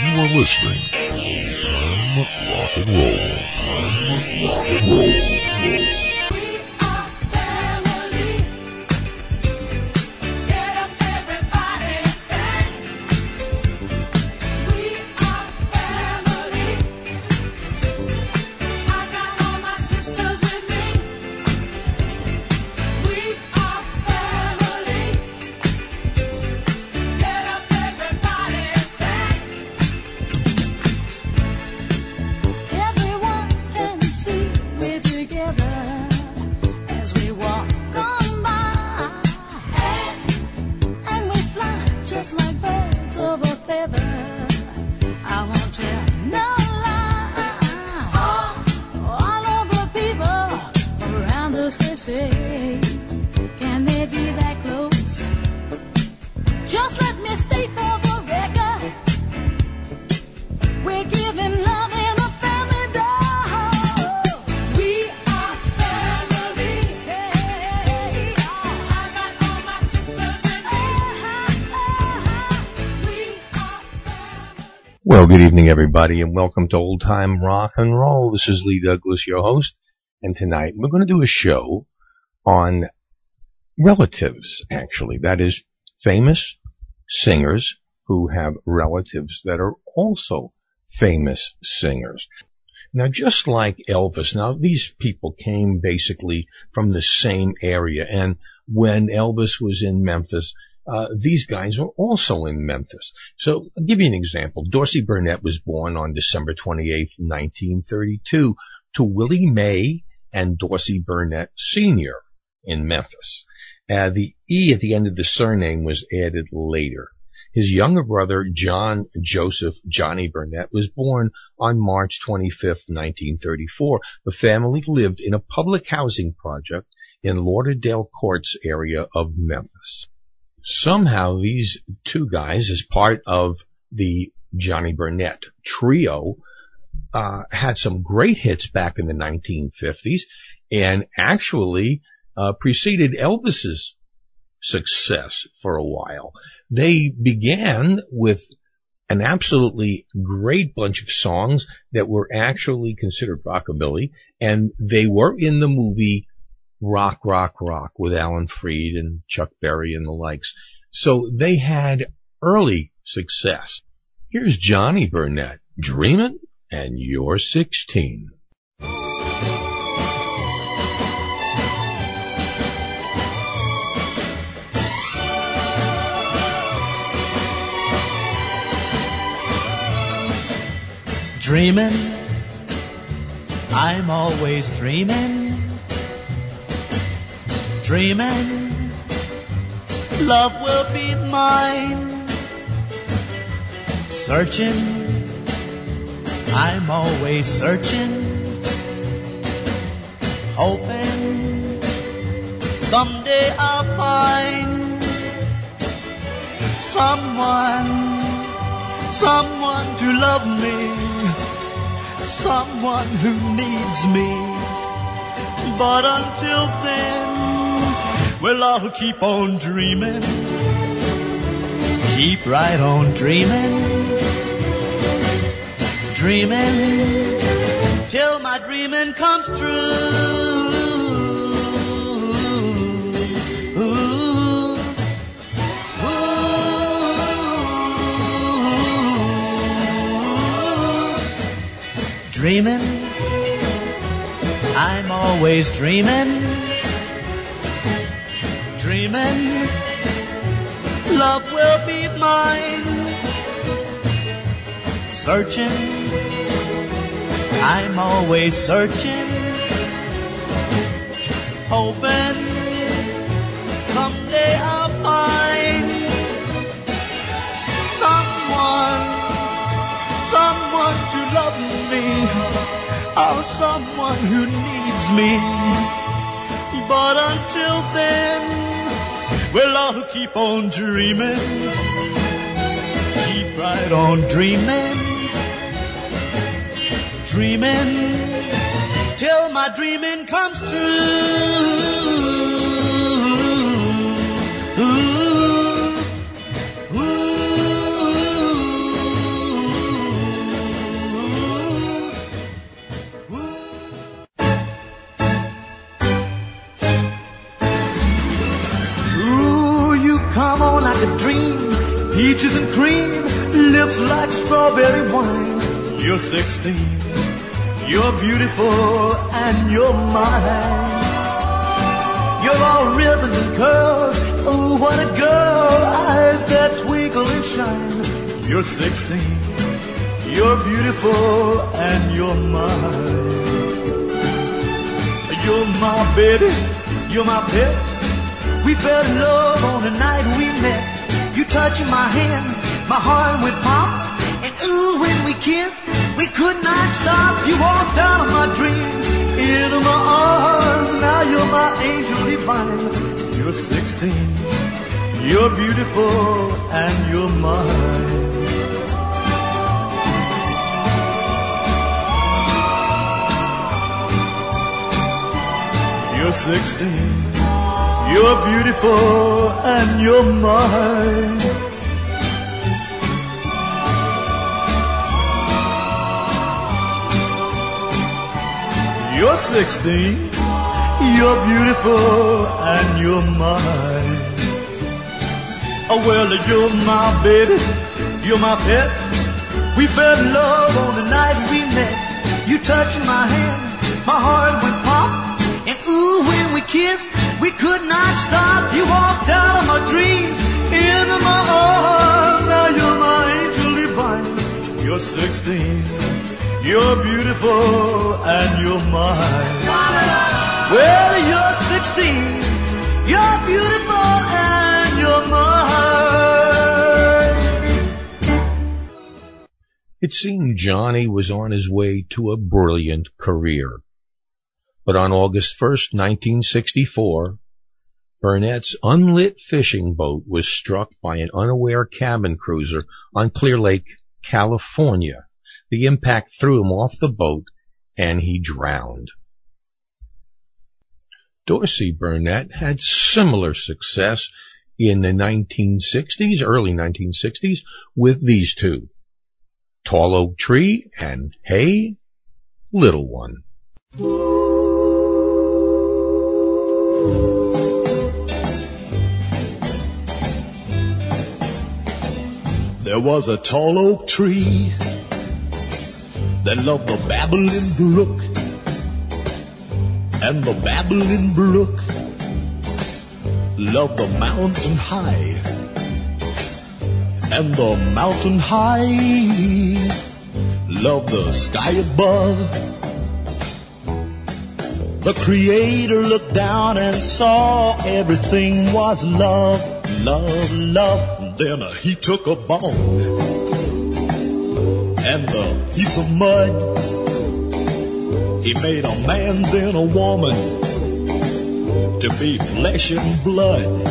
You are listening to Rock and Roll. Time Rock and Roll. Evening, everybody, and welcome to Old Time Rock and Roll. This is Lee Douglas, your host, and tonight we're going to do a show on relatives, actually. That is, famous singers who have relatives that are also famous singers. Now, just like Elvis, now these people came basically from the same area, and when Elvis was in Memphis, uh, these guys were also in Memphis. So I'll give you an example. Dorsey Burnett was born on December 28, 1932 to Willie May and Dorsey Burnett Sr. in Memphis. Uh, the E at the end of the surname was added later. His younger brother, John Joseph Johnny Burnett, was born on March 25, 1934. The family lived in a public housing project in Lauderdale Courts area of Memphis. Somehow these two guys, as part of the Johnny Burnette trio, uh, had some great hits back in the 1950s and actually uh, preceded Elvis's success for a while. They began with an absolutely great bunch of songs that were actually considered rockabilly, and they were in the movie Rock, Rock, Rock with Alan Freed and Chuck Berry and the likes. So they had early success. Here's Johnny Burnette, Dreamin' and You're 16. Dreaming, I'm always dreaming. Dreaming, love will be mine. Searching, I'm always searching. Hoping, someday I'll find someone someone to love me, someone who needs me. But until then, well, I'll keep on dreaming, keep right on dreaming, dreaming till my dreaming comes true. Ooh. Dreaming, I'm always dreaming. Love will be mine. Searching, I'm always searching. Hoping someday I'll find someone, someone to love me, oh, someone who needs me. But until then, well, I'll keep on dreaming, keep right on dreaming, dreaming. Till my dreaming comes true. Lips like strawberry wine. You're 16. You're beautiful and you're mine. You're all ribbons and curls. Oh, what a girl. Eyes that twinkle and shine. You're 16. You're beautiful and you're mine. You're my baby. You're my pet. We fell in love on the night we met. You touching my hand, my heart went pop. And ooh, when we kissed, we could not stop. You walked out of my dreams, into my arms. Now you're my angel divine. You're 16. You're beautiful and you're mine. You're 16. You're beautiful and you're mine. You're 16. You're beautiful and you're mine. Oh, well, you're my baby. You're my pet. We fell in love on the night we met. You touching my hand, my heart went pop. And ooh, we could not stop. You walked out of my dreams, into my arms. Now you're my angel divine. You're 16. You're beautiful and you're mine. Well, you're 16. You're beautiful and you're mine. It seemed Johnny was on his way to a brilliant career. But on August 1st, 1964, Burnette's unlit fishing boat was struck by an unaware cabin cruiser on Clear Lake, California. The impact threw him off the boat and he drowned. Dorsey Burnette had similar success in the 1960s, early 1960s, with these two. Tall Oak Tree and Hey, Little One. There was a tall oak tree that loved the babbling brook. And the babbling brook loved the mountain high. And the mountain high loved the sky above. The creator looked down and saw everything was love, love, love. Then uh, he took a bone and a piece of mud. He made a man then a woman to be flesh and blood.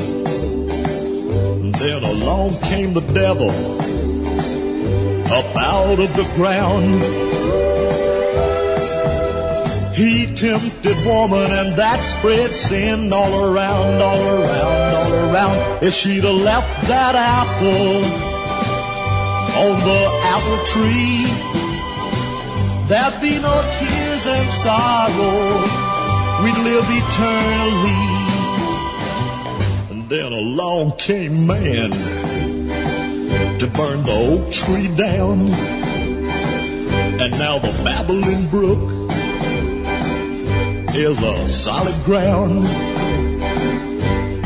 Then along came the devil up out of the ground. He tempted woman and that spread sin all around, all around, all around. If she'd have left that apple on the apple tree, there'd be no tears and sorrow. We'd live eternally. And then along came man to burn the oak tree down. And now the babbling brook is a solid ground.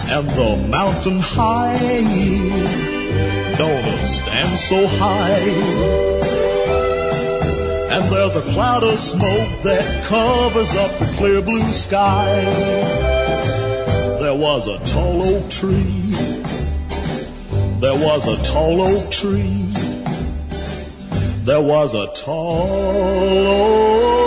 And the mountain high don't stand so high. And there's a cloud of smoke that covers up the clear blue sky. There was a tall oak tree. There was a tall oak tree. There was a tall oak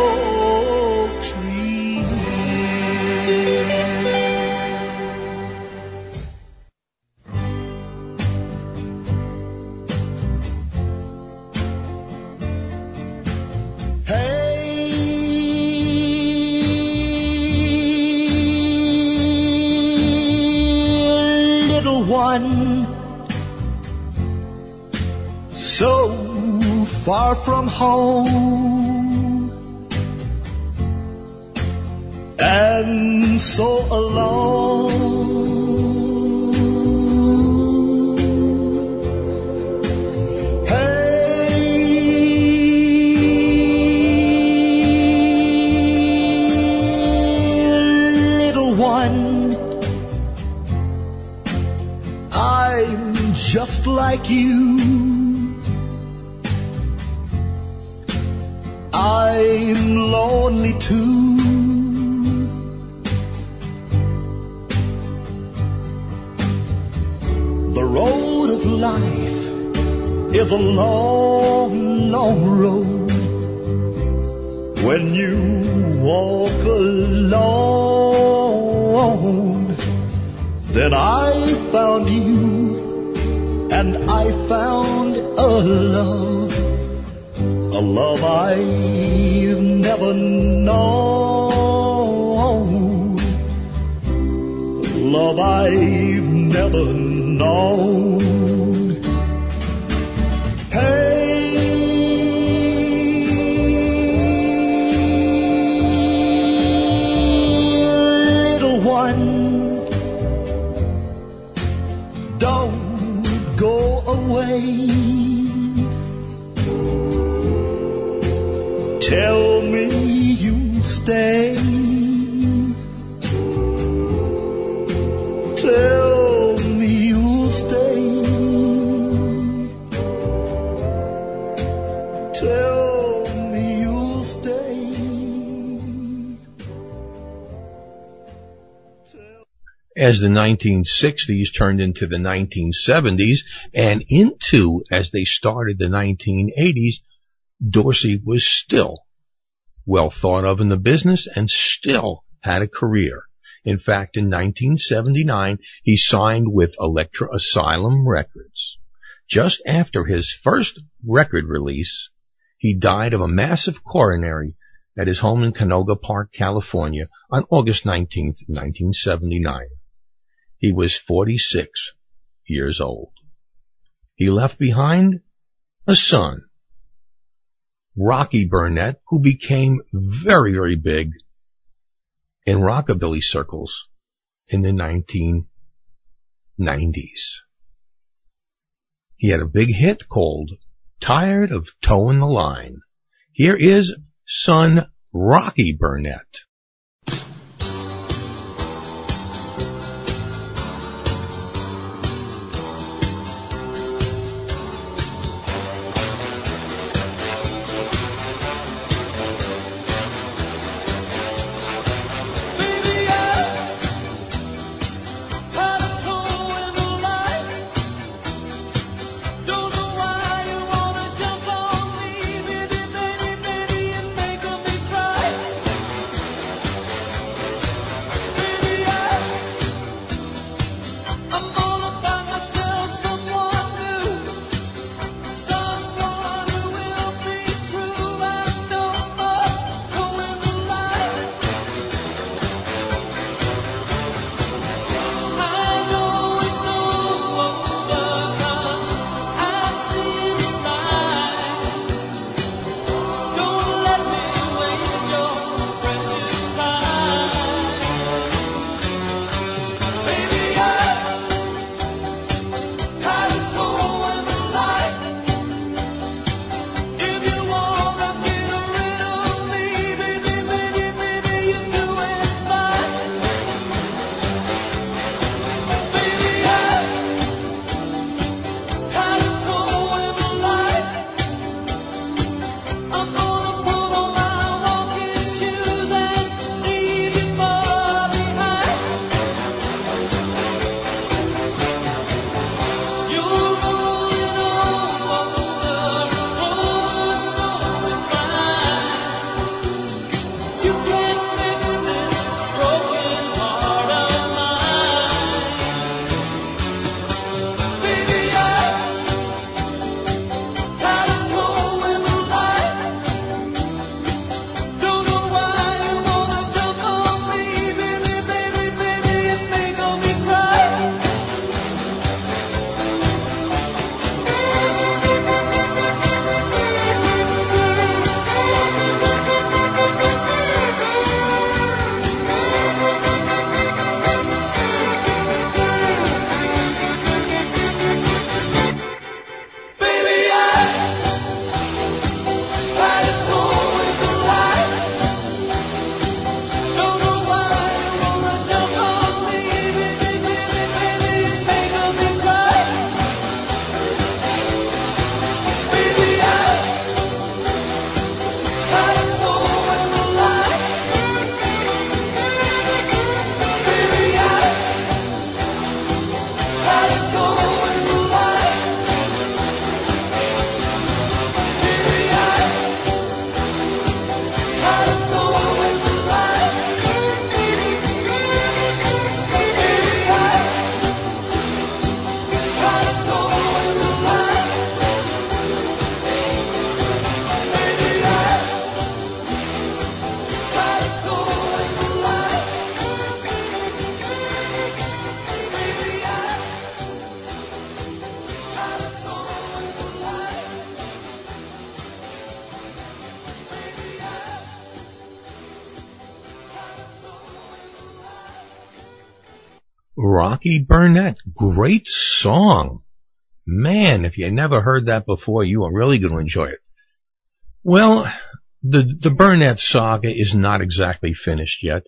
like you. I'm lonely too. The road of life is a long, 1960s turned into the 1970s and into as they started the 1980s, Dorsey was still well thought of in the business and still had a career. In fact, in 1979, he signed with Elektra Asylum Records. Just after his first record release, he died of a massive coronary at his home in Canoga Park, California on August 19, 1979. He was 46 years old. He left behind a son, Rocky Burnette, who became very, very big in rockabilly circles in the 1990s. He had a big hit called Tired of Towing the Line. Here is son Rocky Burnette. Rocky Burnette. Great song. Man, if you never heard that before, you are really going to enjoy it. Well, the, the Burnette saga is not exactly finished yet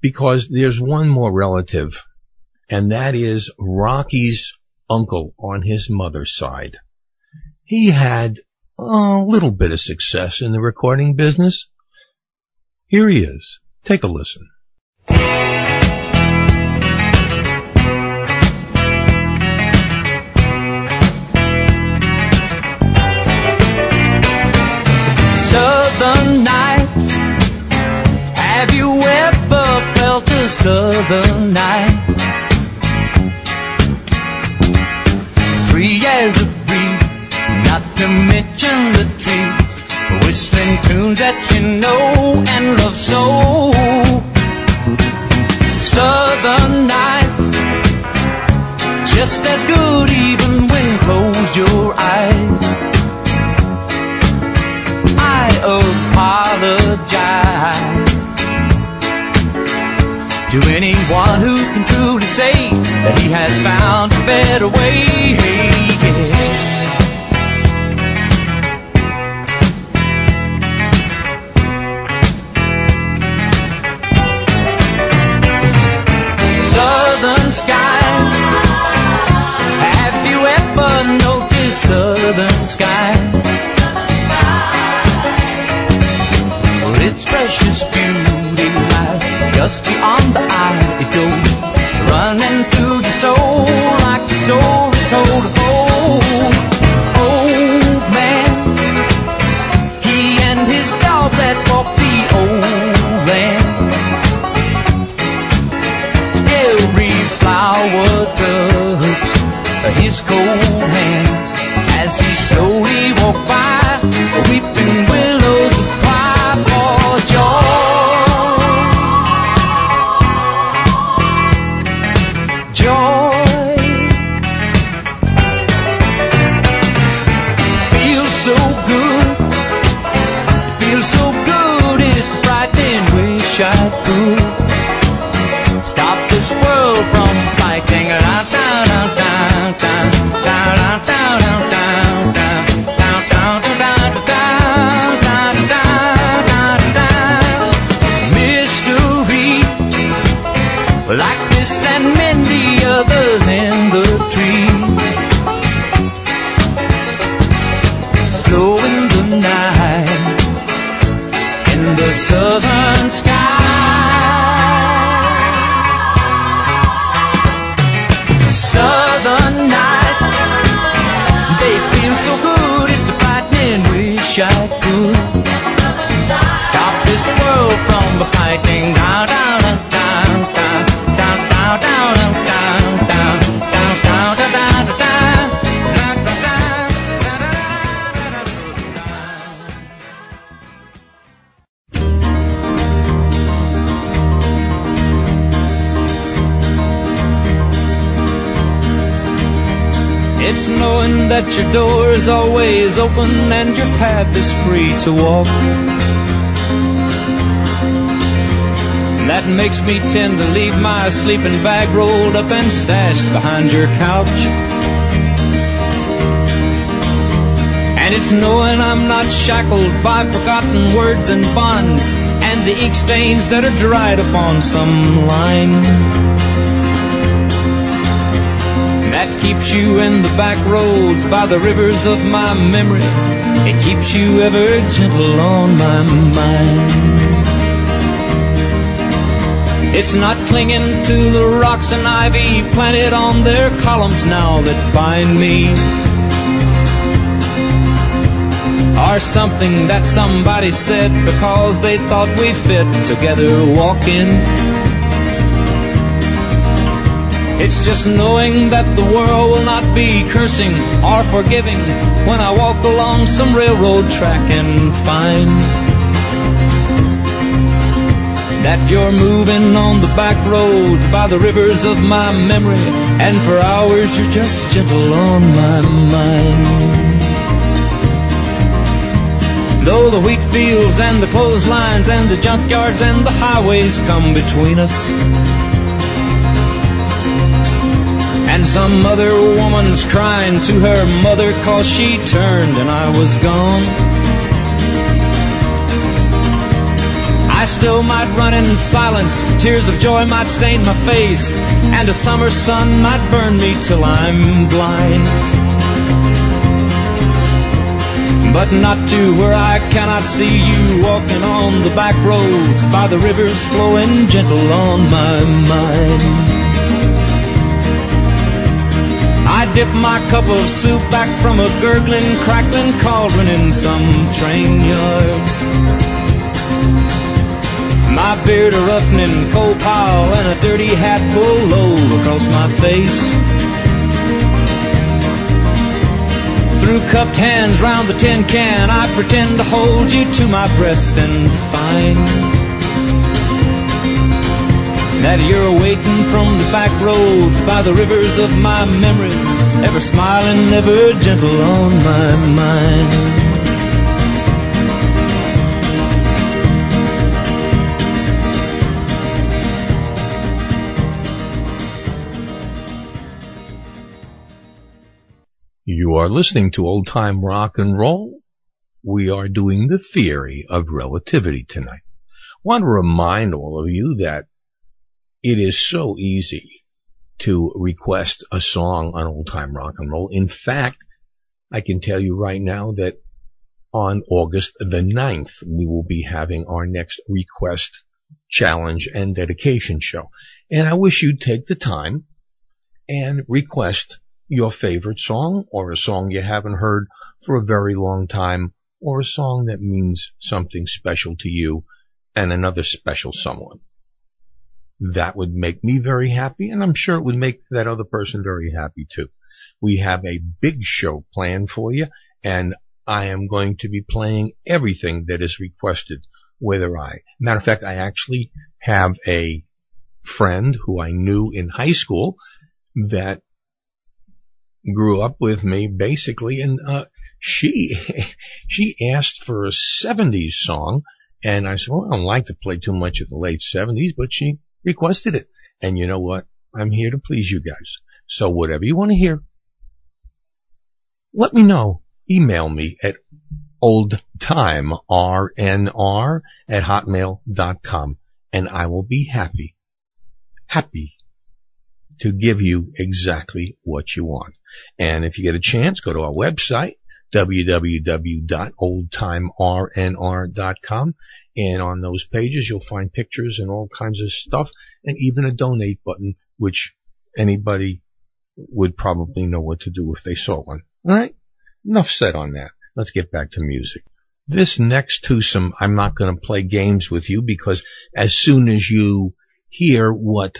because there's one more relative and that is Rocky's uncle on his mother's side. He had a little bit of success in the recording business. Here he is. Take a listen. Southern nights. Have you ever felt a southern night? Free as a breeze, not to mention the trees, whistling tunes that you know and love so. Southern nights, just as good even when close your eyes. Apologize to anyone who can truly say that he has found a better way. Southern skies. Have you ever noticed southern skies? Its precious beauty lies just beyond the eye. It goes running through your soul like the story told of old. Old man, he and his that the old land. Every flower touched his cold hand as he slowly walked by. Like this and many your door is always open and your path is free to walk. That makes me tend to leave my sleeping bag rolled up and stashed behind your couch. And it's knowing I'm not shackled by forgotten words and bonds and the ink stains that are dried upon some line. Keeps you in the back roads by the rivers of my memory. It keeps you ever gentle on my mind. It's not clinging to the rocks and ivy planted on their columns now that bind me. Or something that somebody said because they thought we fit together walking. It's just knowing that the world will not be cursing or forgiving when I walk along some railroad track and find that you're moving on the back roads by the rivers of my memory, and for hours you're just gentle on my mind. Though the wheat fields and the clotheslines and the junkyards and the highways come between us. Some other woman's crying to her mother cause she turned and I was gone. I still might run in silence, tears of joy might stain my face, and a summer sun might burn me till I'm blind. But not to where I cannot see you walking on the back roads by the rivers flowing gentle on my mind. Dip my cup of soup back from a gurgling, crackling cauldron in some train yard. My beard a roughening coal pile and a dirty hat pulled low across my face. Through cupped hands round the tin can, I pretend to hold you to my breast and find that you're waiting from the back roads by the rivers of my memories, ever smiling, ever gentle on my mind. You are listening to Old Time Rock and Roll. We are doing the theory of relativity tonight. want to remind all of you that it is so easy to request a song on Old Time Rock and Roll. In fact, I can tell you right now that on August the 9th, we will be having our next request challenge and dedication show. And I wish you'd take the time and request your favorite song or a song you haven't heard for a very long time or a song that means something special to you and another special someone. That would make me very happy and I'm sure it would make that other person very happy too. We have a big show planned for you and I am going to be playing everything that is requested, whether I, matter of fact, I actually have a friend who I knew in high school that grew up with me basically and uh, she she asked for a 70s song and I said, well, I don't like to play too much of the late 70s, but she requested it. And you know what? I'm here to please you guys. So whatever you want to hear, let me know. Email me at oldtimernr at hotmail.com and I will be happy, happy to give you exactly what you want. And if you get a chance, go to our website, www.oldtimernr.com. And on those pages, you'll find pictures and all kinds of stuff and even a donate button, which anybody would probably know what to do if they saw one. All right. Enough said on that. Let's get back to music. This next twosome, I'm not going to play games with you because as soon as you hear what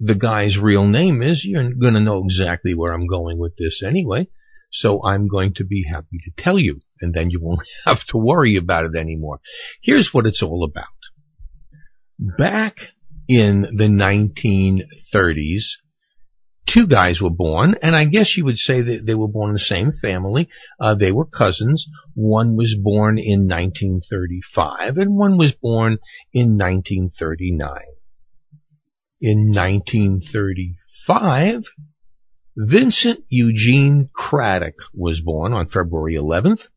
the guy's real name is, you're going to know exactly where I'm going with this anyway. So I'm going to be happy to tell you, and then you won't have to worry about it anymore. Here's what it's all about. Back in the 1930s, two guys were born, and I guess you would say that they were born in the same family. Uh, they were cousins. One was born in 1935, and one was born in 1939. In 1935, Vincent Eugene Craddock was born on February 11th.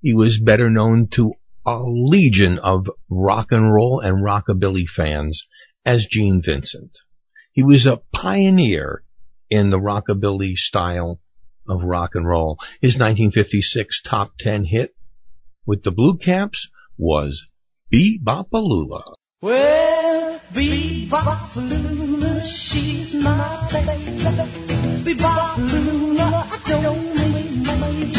He was better known to a legion of rock and roll and rockabilly fans as Gene Vincent. He was a pioneer in the rockabilly style of rock and roll. His 1956 top 10 hit with the Blue Caps was Be-Bop-A-Lula. Well, Be-Bop-A-Lula, she's my baby. Be-Bop-A-Lula, I don't mean my baby.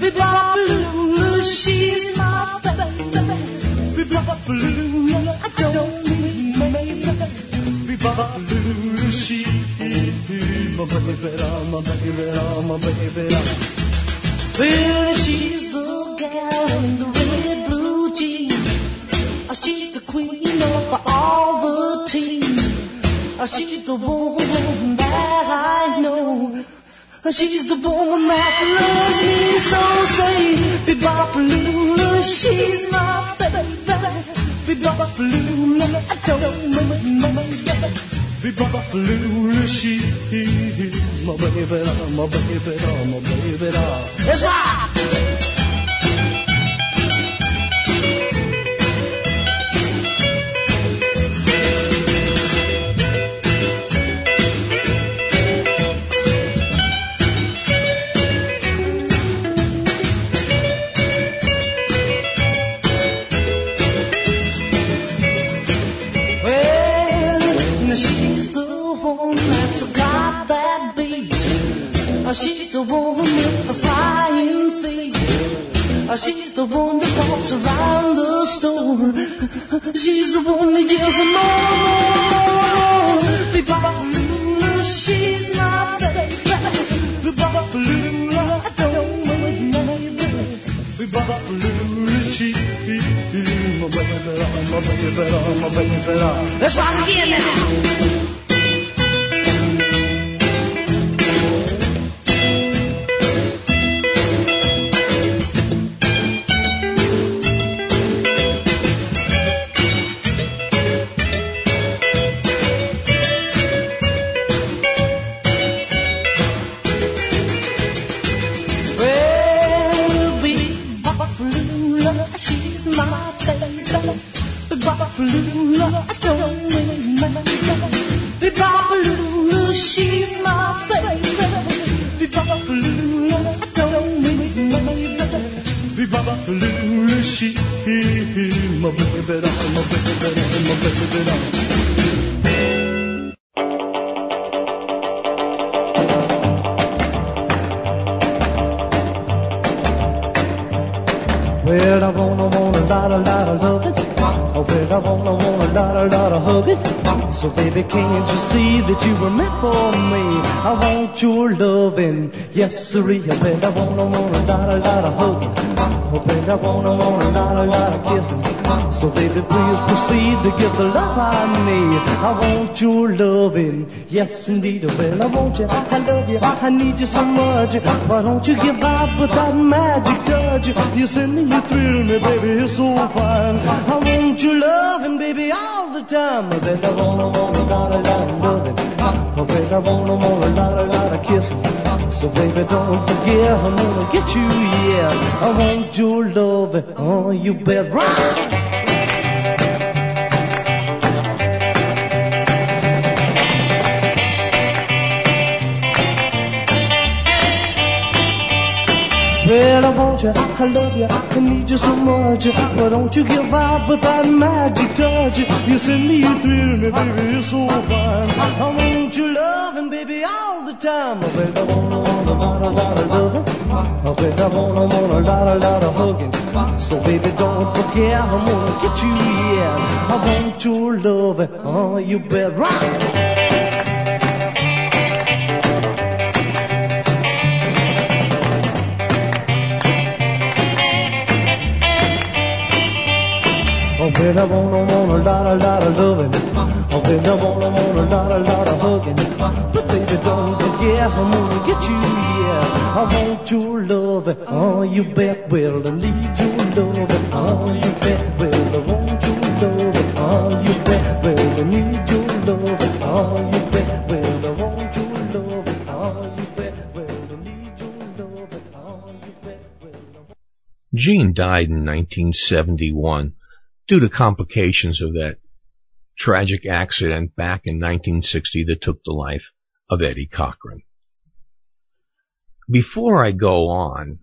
Be-Bop-A-Lula, she's my baby. Be-Bop-A-Lula, I don't mean my baby. Be-Bop-A-Lula, she's my baby, my baby, my baby. my baby. Well, she's the gal in the red blue jeans. She's the queen of all the team. She's the woman that I know. She's the woman that loves me so. Say, Be-Bop-A-Lula, she's my baby. Be-Bop-A-Lula, I don't know my baby. Be blue, she, my baby, my baby, my baby. Let's rock! The one with the flying feet. Uh, She's the one that walks around the store. She's the one that gives them more. Be-ba-ba-loo, She's my baby. Be-ba-ba-loo, I don't mind, baby. Be-ba-ba-loo, she, my baby, my baby, my baby. Let's rock again now. Well, I wanna, want a lot, a lot of loving. Oh, well, I wanna, want a lot, a lot of hugging. So, baby, can't you see that you were meant for me? I want your loving. Yes, sirree. Well, I wanna, want a lot, a lot of hugging. Well, I wanna, want a lot, a lot of kissing. So, baby, please proceed to give the love I need. I want your loving. Yes, indeed. Well, I want you. I love you. I need you so much. Why don't you give up with that magic touch? You send me, you thrill me, baby, you're so fine. I want your loving, baby, all the time. Baby, I wanna, want a lot, a lot of loving. Oh, baby, I want a lot, a lot of kissing. So, baby, don't forget, I'm gonna get you, yeah. I want your loving. Oh, you bet right. Well, I want you, I love you, I need you so much. Why don't you give up with that magic touch? You send me, you thrill me, baby, you're so fine. I want your loving, baby, all the time. Oh, baby, I wanna, want a lot, a lot of loving. Oh, baby, I wanna, want a lot, a lot of hugging. So, baby, don't forget, I'm gonna get you, yeah. I want your loving, oh, you bet right. I wanna, want a lot, a lot of loving. Wanna, want a lot, a lot of hugging. But baby, don't forget, I'm gonna get you, yeah. I want your loving. Oh, you bet, I need your loving. Oh, you bet, I want your loving. Oh, you bet, I need your loving. Oh, you bet, I want your loving. Oh, you bet, I need your loving. Oh, you bet, Gene died in 1971 due to complications of that tragic accident back in 1960 that took the life of Eddie Cochran. Before I go on,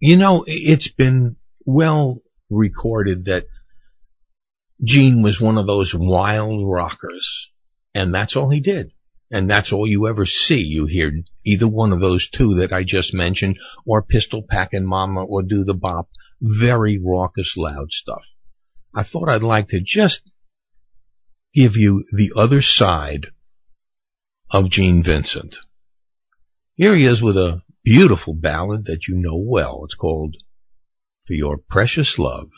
you know, it's been well recorded that Gene was one of those wild rockers, and that's all he did. And that's all you ever see. You hear either one of those two that I just mentioned, or Pistol Packin' Mama, or Do the Bop. Very raucous, loud stuff. I thought I'd like to just give you the other side of Gene Vincent. Here he is with a beautiful ballad that you know well. It's called For Your Precious Love.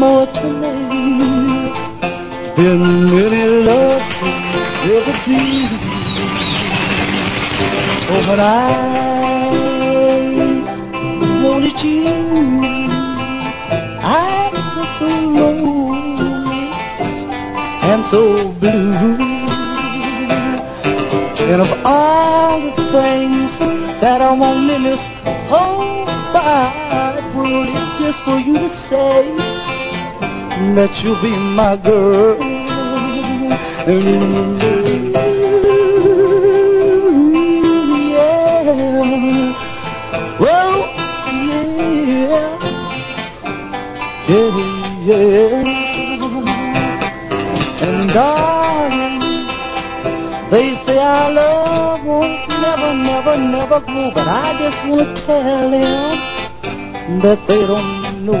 More to me than any love ever be. Oh, but I wanted you. I was so lonely and so blue. And of all the things that I want in this whole wide world, it's just for you to say that you'll be my girl. Yeah. Well, yeah. Yeah, yeah. And darling, they say our love won't never, never, never grow, but I just want to tell them that they don't know.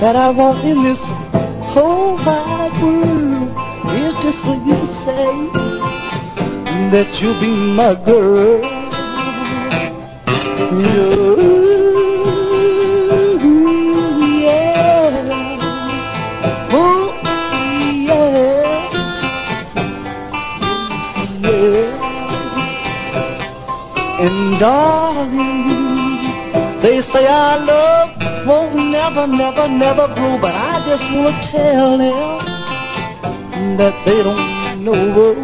that I want in this whole wide world, is just for you say that you'll be my girl. Yeah, never, grow, but I just want to tell them that they don't know.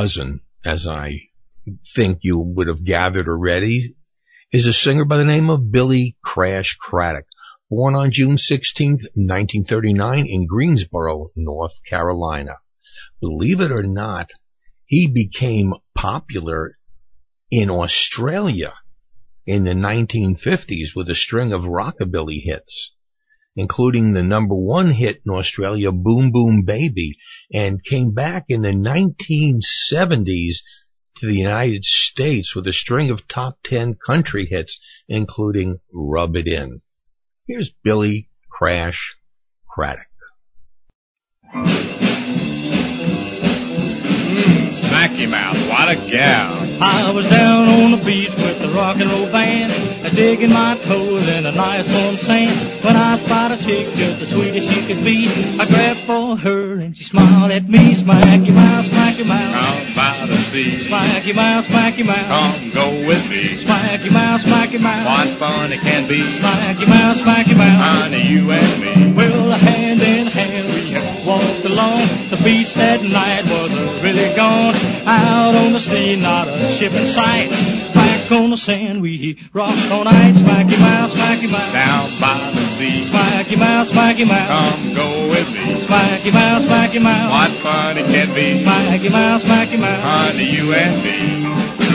Cousin, as I think you would have gathered already, is a singer by the name of Billy Crash Craddock, born on June 16, 1939 in Greensboro, North Carolina. Believe it or not, he became popular in Australia in the 1950s with a string of rockabilly hits, including the number one hit in Australia, Boom Boom Baby, and came back in the 1970s to the United States with a string of top 10 country hits, including Rub It In. Here's Billy Crash Craddock. Smacky Mouth, what a gal. I was down on the beach with the rock and roll band, a digging my toes in a nice warm sand. When I spotted a chick just the sweetest she could be, I grabbed for her and she smiled at me. Smack your mouth, smack your mouth, Out by the sea. smack your mouth, smack your mouth, Come go with me. smack your mouth, smack your mouth, What fun it can be. smack your mouth, smack your mouth. Honey, you and me. Well, hand in hand walked along. The beach that night was really gone. Out on the sea, not a ship in sight. Back on the sand, we rocked all night. Smack Mouse, mouth, Mouse. Down by the sea. Smack Mouse, mouth, Mouse. Come go with me. Smack Mouse, mouth, Mouse. What fun it can be. Smack Mouse, mouth, Mouse. Honey, you and me.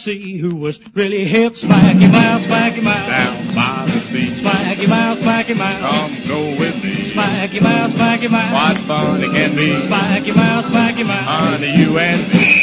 see who was really hip. Swacky Miles, Swacky Miles. Down by the sea. Swacky Miles, Swacky Miles. Come go with me. Swacky Miles, Swacky Miles. What fun it can be. Swacky Miles, Swacky Miles. Honey, you and me.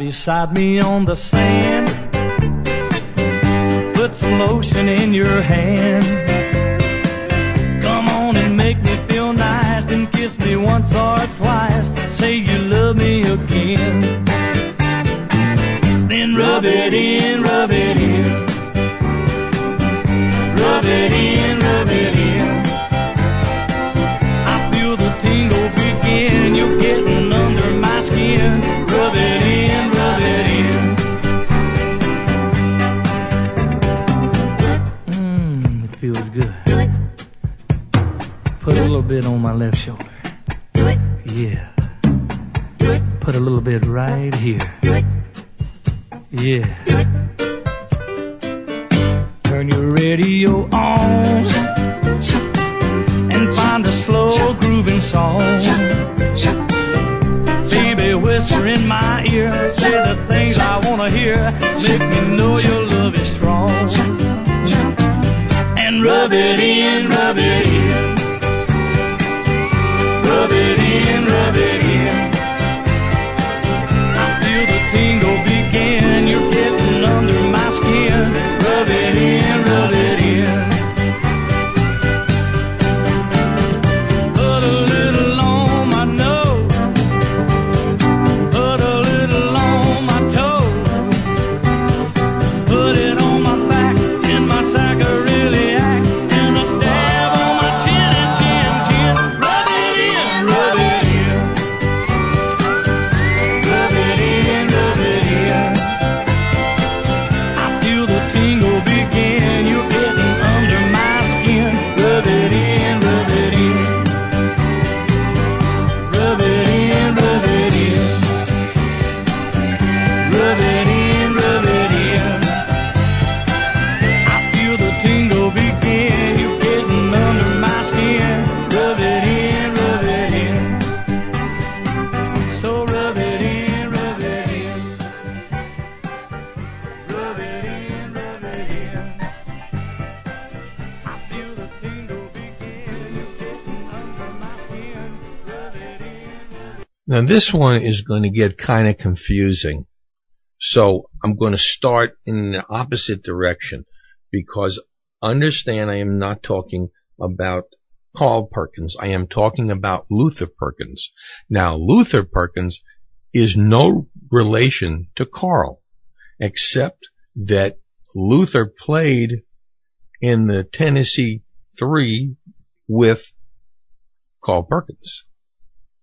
beside me on the sand. put some lotion in your hand. This one is going to get kind of confusing. So I'm going to start in the opposite direction because understand I am not talking about Carl Perkins. I am talking about Luther Perkins. Now Luther Perkins is no relation to Carl except that Luther played in the Tennessee Three with Carl Perkins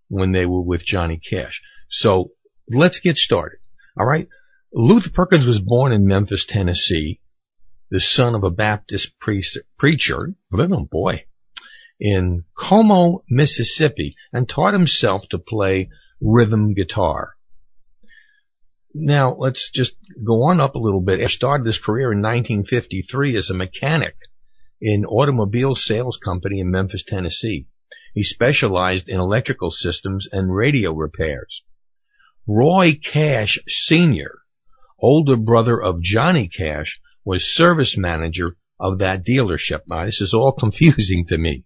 when they were with Johnny Cash. So let's get started. All right. Luther Perkins was born in Memphis, Tennessee, the son of a Baptist priest, preacher, oh boy, in Como, Mississippi, and taught himself to play rhythm guitar. Now let's just go on up a little bit. He started his career in 1953 as a mechanic in automobile sales company in Memphis, Tennessee. He specialized in electrical systems and radio repairs. Roy Cash Sr., older brother of Johnny Cash, was service manager of that dealership. Now, this is all confusing to me.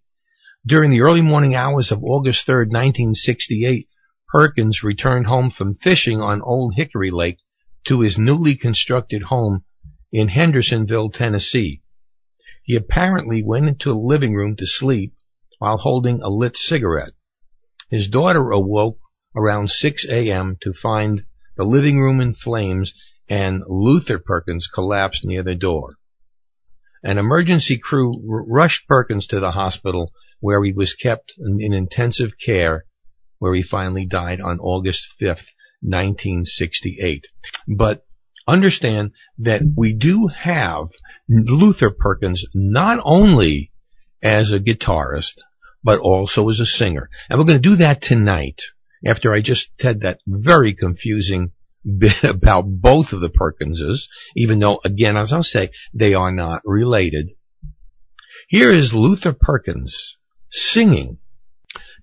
During the early morning hours of August 3, 1968, Perkins returned home from fishing on Old Hickory Lake to his newly constructed home in Hendersonville, Tennessee. He apparently went into the living room to sleep while holding a lit cigarette. His daughter awoke around 6 a.m. to find the living room in flames and Luther Perkins collapsed near the door. An emergency crew rushed Perkins to the hospital where he was kept in, in intensive care where he finally died on August 5th, 1968. But understand that we do have Luther Perkins not only as a guitarist, but also as a singer. And we're going to do that tonight after I just had that very confusing bit about both of the Perkinses, even though, again, as I'll say, they are not related. Here is Luther Perkins singing.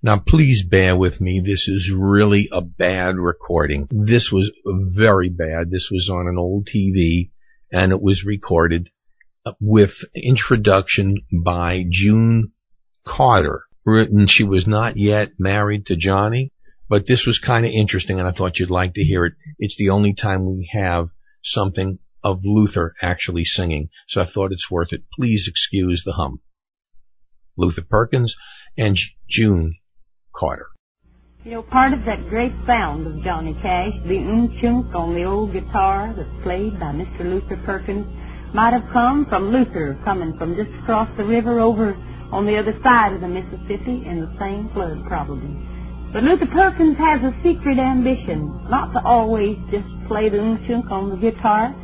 Now please bear with me. This is really a bad recording. This was very bad. This was on an old TV and it was recorded with introduction by June Carter. Written, she was not yet married to Johnny, but this was kind of interesting and I thought you'd like to hear it. It's the only time we have something of Luther actually singing, so I thought it's worth it. Please excuse the hum. Luther Perkins and June Carter. You know, part of that great sound of Johnny Cash, the um-chunk on the old guitar that's played by Mr. Luther Perkins, might have come from Luther coming from just across the river over on the other side of the Mississippi in the same flood probably. But Luther Perkins has a secret ambition, not to always just play the um-chunk on the guitar,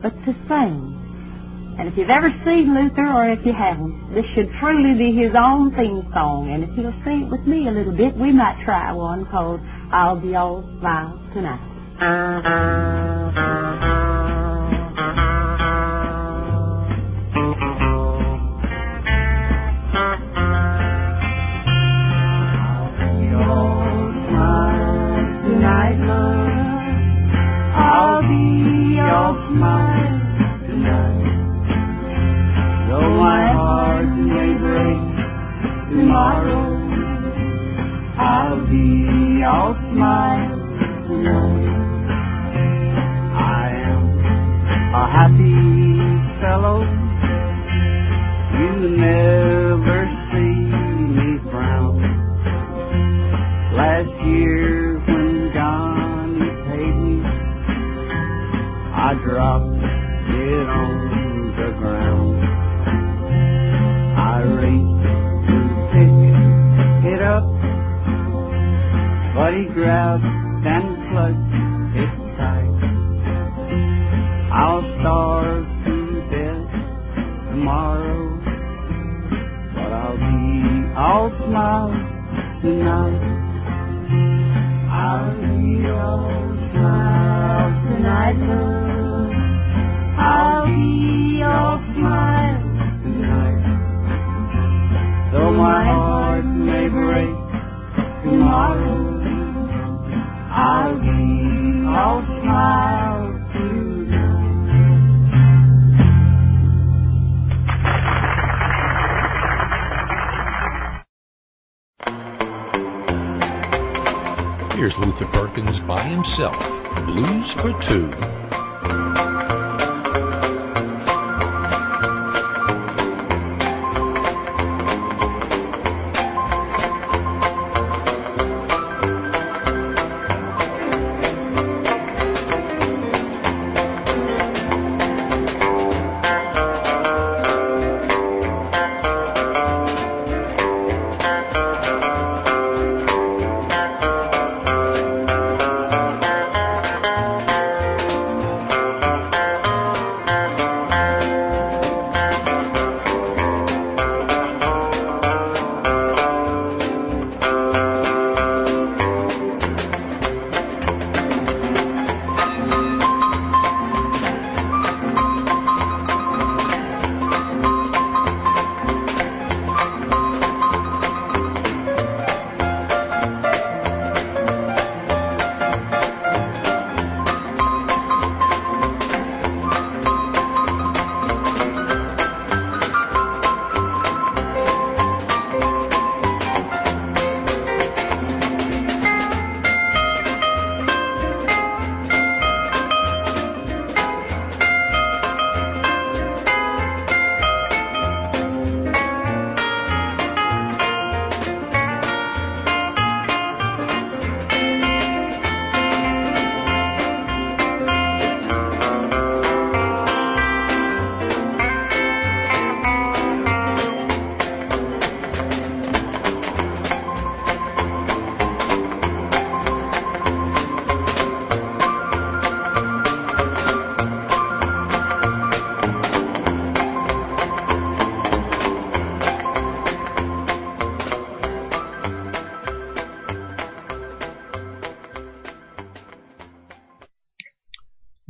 but to sing. And if you've ever seen Luther, or if you haven't, this should truly be his own theme song. And if you'll sing it with me a little bit, we might try one called I'll Be All Smile Tonight. Tonight, all smile tonight. Though my heart may break tomorrow, I'll be all smile tonight. I am a happy fellow. You never dropped it on the ground. I reached to pick it up, but he grabbed and clutched it tight. I'll starve to death tomorrow, but I'll be all smile tonight. I'll be all I'll be your smile tonight. Though my heart may break tomorrow, I'll be your smile tonight. Here's Luther Perkins by himself. Blues for Two.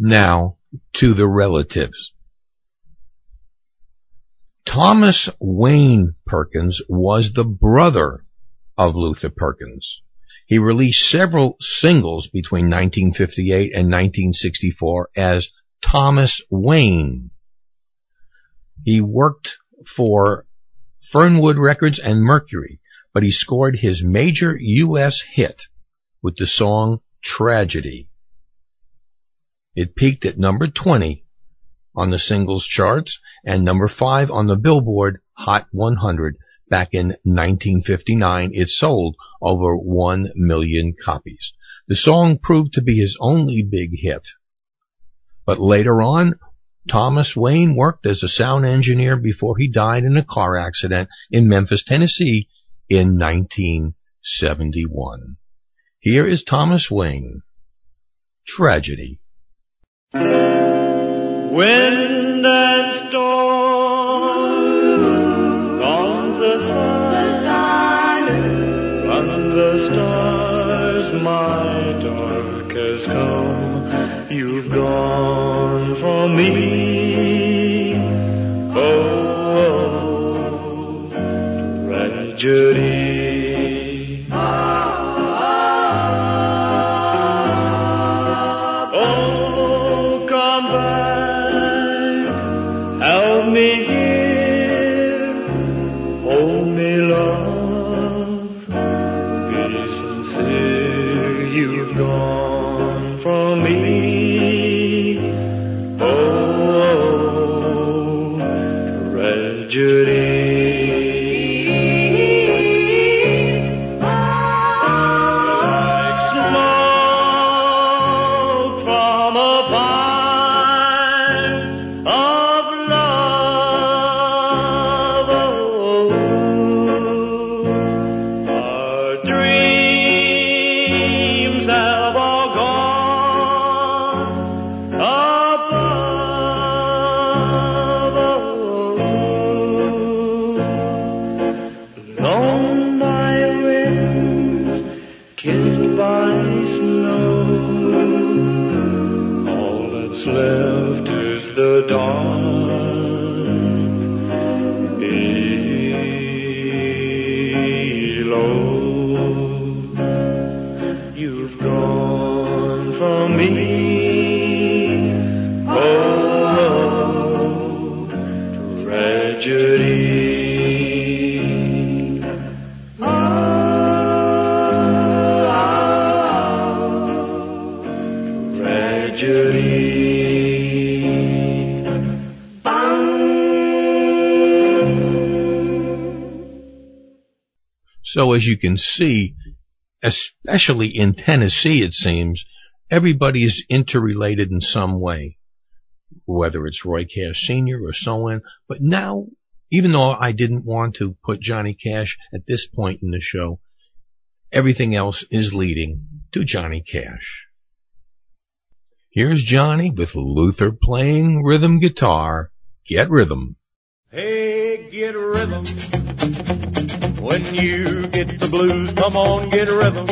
Now to the relatives. Thomas Wayne Perkins was the brother of Luther Perkins. He released several singles between 1958 and 1964 as Thomas Wayne. He worked for Fernwood Records and Mercury, but he scored his major U.S. hit with the song Tragedy. It peaked at number 20 on the singles charts and number 5 on the Billboard Hot 100 back in 1959. It sold over 1 million copies. The song proved to be his only big hit. But later on, Thomas Wayne worked as a sound engineer before he died in a car accident in Memphis, Tennessee in 1971. Here is Thomas Wayne. Tragedy. Wind and storm on the sun, from the stars my dark has come. You've gone from me. Oh, oh, oh. tragedy. As you can see, especially in Tennessee, it seems, everybody is interrelated in some way, whether it's Roy Cash Sr. or so on. But now, even though I didn't want to put Johnny Cash at this point in the show, everything else is leading to Johnny Cash. Here's Johnny with Luther playing rhythm guitar. Get rhythm. Hey, get rhythm. When you get the blues, come on, get a rhythm.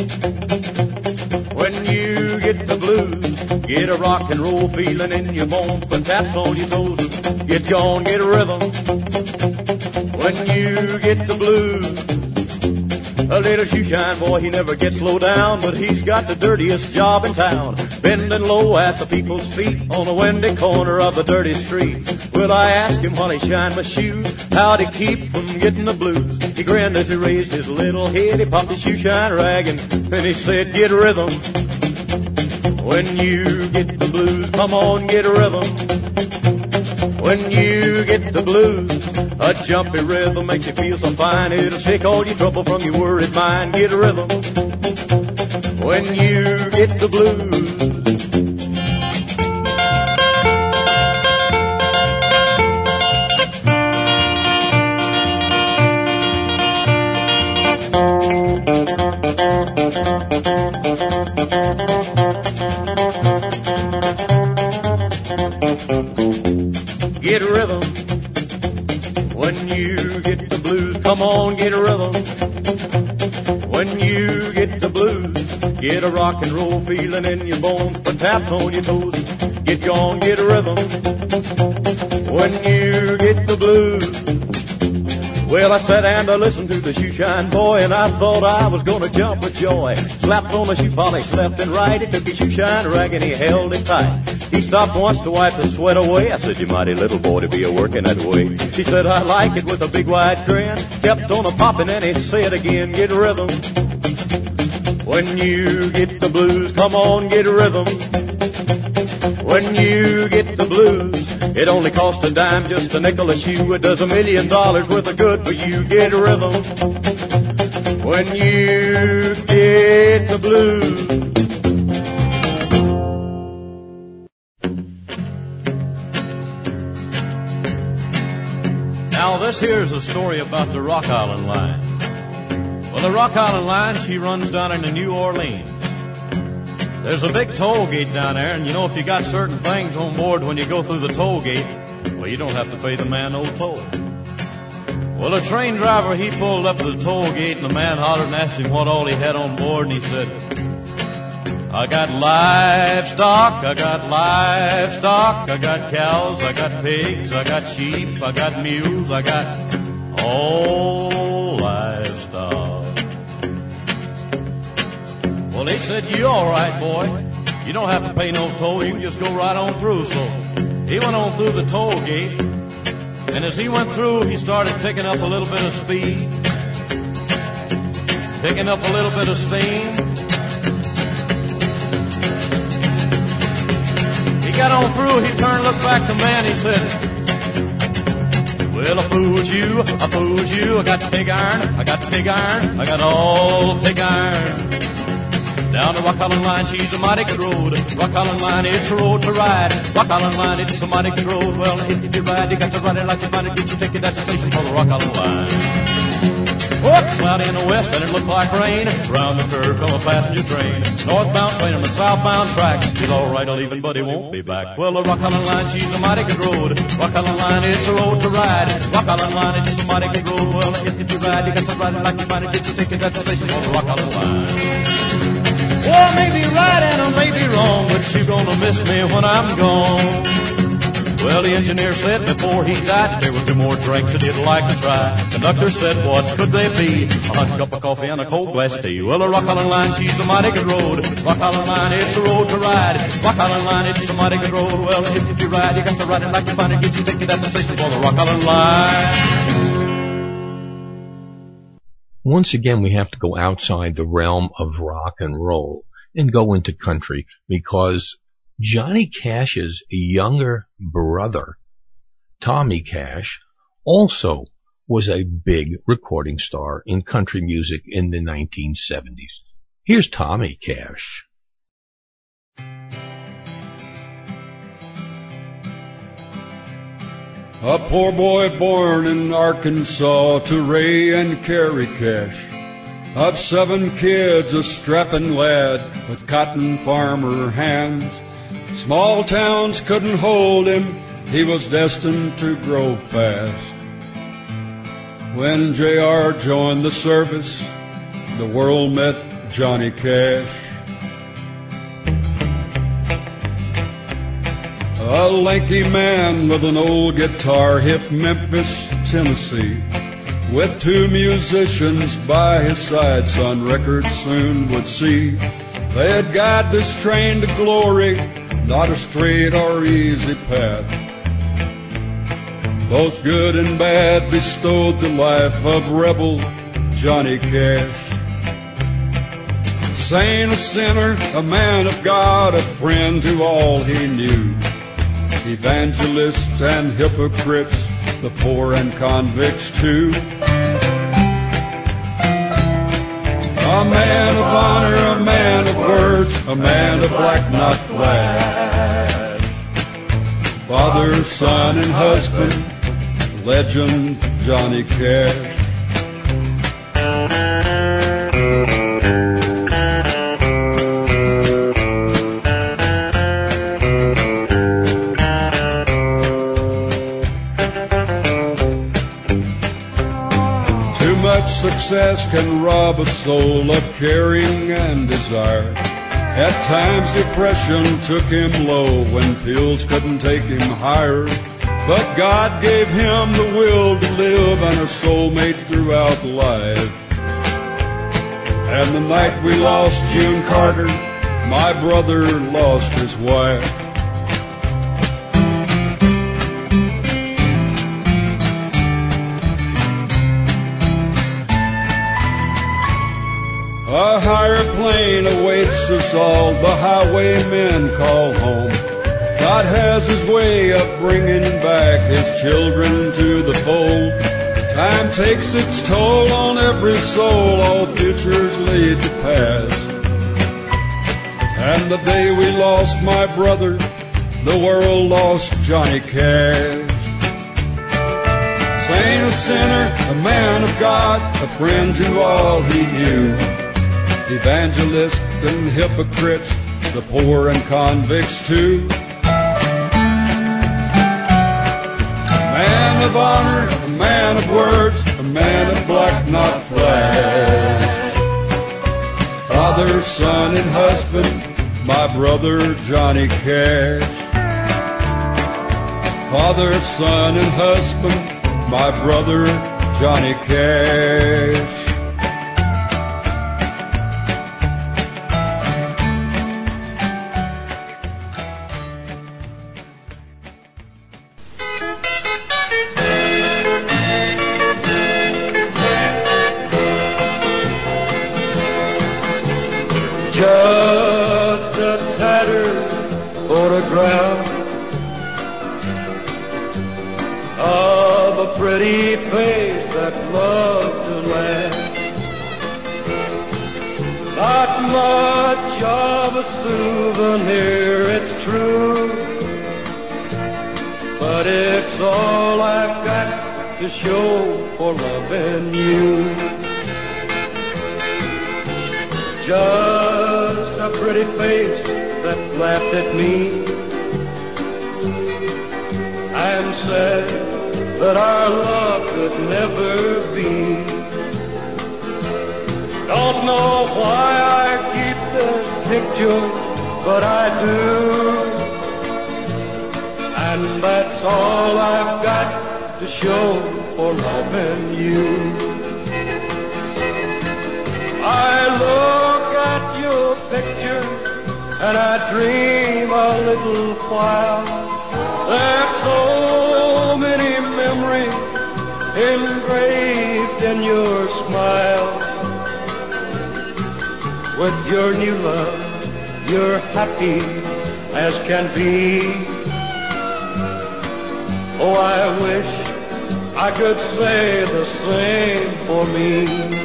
When you get the blues, get a rock and roll feeling in your bones, put taps on your toes, get gone, get a rhythm. When you get the blues, a little shoeshine boy, he never gets low down, but he's got the dirtiest job in town. Bending low at the people's feet on the windy corner of the dirty street. Well, I asked him while he shined my shoes, how'd he keep from getting the blues? He grinned as he raised his little head, he popped his shoeshine rag and then he said, get a rhythm. When you get the blues, come on, get a rhythm. When you get the blues, a jumpy rhythm makes you feel so fine. It'll shake all your trouble from your worried mind. Get a rhythm. When you get the blues. Get a rock and roll feeling in your bones, put taps on your toes, get gone, get a rhythm. When you get the blues. Well, I sat and I listened to the shoeshine boy, and I thought I was gonna jump with joy. Slapped on the shoe polish left and right. He took his shoeshine rag and he held it tight. He stopped once to wipe the sweat away. I said, you mighty little boy to be a working that way. He said, I like it with a big wide grin. Kept on a popping and he said again, get rhythm. When you get the blues, come on, get a rhythm. When you get the blues, it only costs a dime, just a nickel a shoe. It does a million dollars worth of good for you. Get a rhythm. When you get the blues. Now, this here is a story about the Rock Island Line. The Rock Island Line, she runs down into New Orleans. There's a big toll gate down there, and you know, if you got certain things on board when you go through the toll gate, well, you don't have to pay the man no toll. Well, a train driver, he pulled up to the toll gate, and the man hollered and asked him what all he had on board, and he said, I got livestock, I got livestock, I got cows, I got pigs, I got sheep, I got mules, I got all Well, they said, you all right, boy. You don't have to pay no toll. You can just go right on through. So he went on through the toll gate. And as he went through, he started picking up a little bit of speed. Picking up a little bit of steam. He got on through. He turned looked back to man. He said, well, I fooled you, I fooled you. I got the pig iron, I got the pig iron, I got all the pig iron. Down the Rock Island Line, she's a mighty good road. Rock Island Line, it's a road to ride. Rock Island Line, it's a mighty good road. Well, if you ride, you got to ride it like you find it. Get your ticket at the station for the Rock Island Line. Oh, cloudy in the west and it looked like rain. Round the curve come a passenger train. Northbound train on the southbound track. He's alright, I'll leaving, but he won't be back. Well, the Rock Island Line, she's a mighty good road. Rock Island Line, it's a road to ride. Rock Island Line, it's a mighty good road. Well, if, if you ride, you got to ride it like you find it. Get your ticket at the station for the Rock Island Line. Well, I may be right and I may be wrong, but you're gonna miss me when I'm gone. Well, the engineer said before he died there were two more drinks that he'd like to try. Conductor said, what could they be? A hot cup of coffee and a cold glass of tea. Well, the Rock Island Line, she's a mighty good road. Rock Island Line, it's a road to ride. Rock Island Line, it's a mighty good road. Well, if, if you ride, you got to ride it like you find it. Get your ticket at the station for the Rock Island Line. Once again, we have to go outside the realm of rock and roll and go into country because Johnny Cash's younger brother, Tommy Cash, also was a big recording star in country music in the 1970s. Here's Tommy Cash. A poor boy born in Arkansas to Ray and Carrie Cash. Of seven kids, a strapping lad with cotton farmer hands. Small towns couldn't hold him, he was destined to grow fast. When JR joined the service, the world met Johnny Cash. A lanky man with an old guitar hit Memphis, Tennessee. With two musicians by his side, Sun Records soon would see. They'd guide this train to glory, not a straight or easy path. Both good and bad bestowed the life of rebel Johnny Cash. Saint, a sinner, a man of God, a friend to all he knew. Evangelists and hypocrites, the poor and convicts too. A man of honor, a man of words, a man of black, not flag. Father, son, and husband, legend Johnny Cash. Success can rob a soul of caring and desire. At times depression took him low when pills couldn't take him higher. But God gave him the will to live and a soulmate throughout life. And the night we lost June Carter, my brother lost his wife. All, the highwaymen call home. God has his way of bringing back his children to the fold. Time takes its toll on every soul, all futures laid to pass. And the day we lost my brother, the world lost Johnny Cash. Saint, a sinner, a man of God, a friend to all he knew. Evangelists and hypocrites, the poor and convicts too. Man of honor, a man of words, a man of black, not flesh. Father, son, and husband, my brother Johnny Cash. Father, son, and husband, my brother Johnny Cash. That laughed at me and said that our love could never be. Don't know why I keep this picture, but I do. And that's all I've got to show for loving you. I picture and I dream a little while. There's so many memories engraved in your smile. With your new love, you're happy as can be. Oh, I wish I could say the same for me.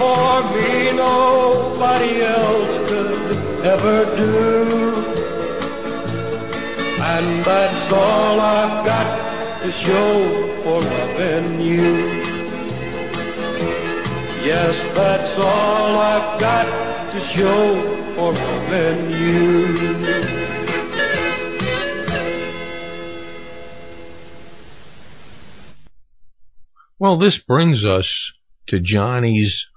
For me, nobody else could ever do. And that's all I've got to show for loving you. Yes, that's all I've got to show for loving you. Well, this brings us to Johnny's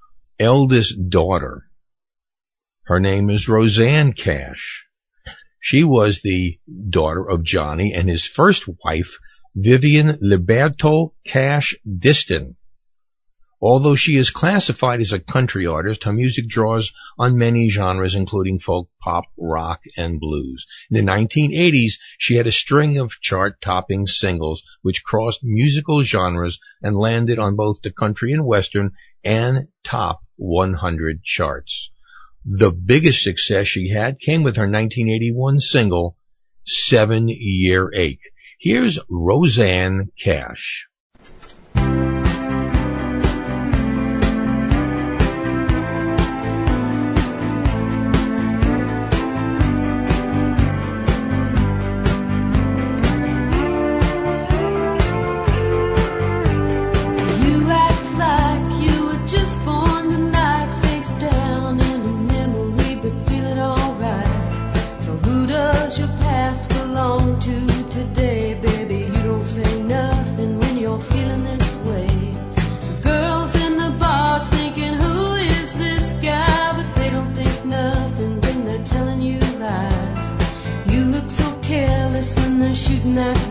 eldest daughter. Her name is Rosanne Cash. She was the daughter of Johnny and his first wife, Vivian Liberto Cash Distin. Although she is classified as a country artist, her music draws on many genres including folk, pop, rock, and blues. In the 1980s, she had a string of chart-topping singles which crossed musical genres and landed on both the country and western and top 100 charts. The biggest success she had came with her 1981 single, Seven Year Ache. Here's Rosanne Cash. That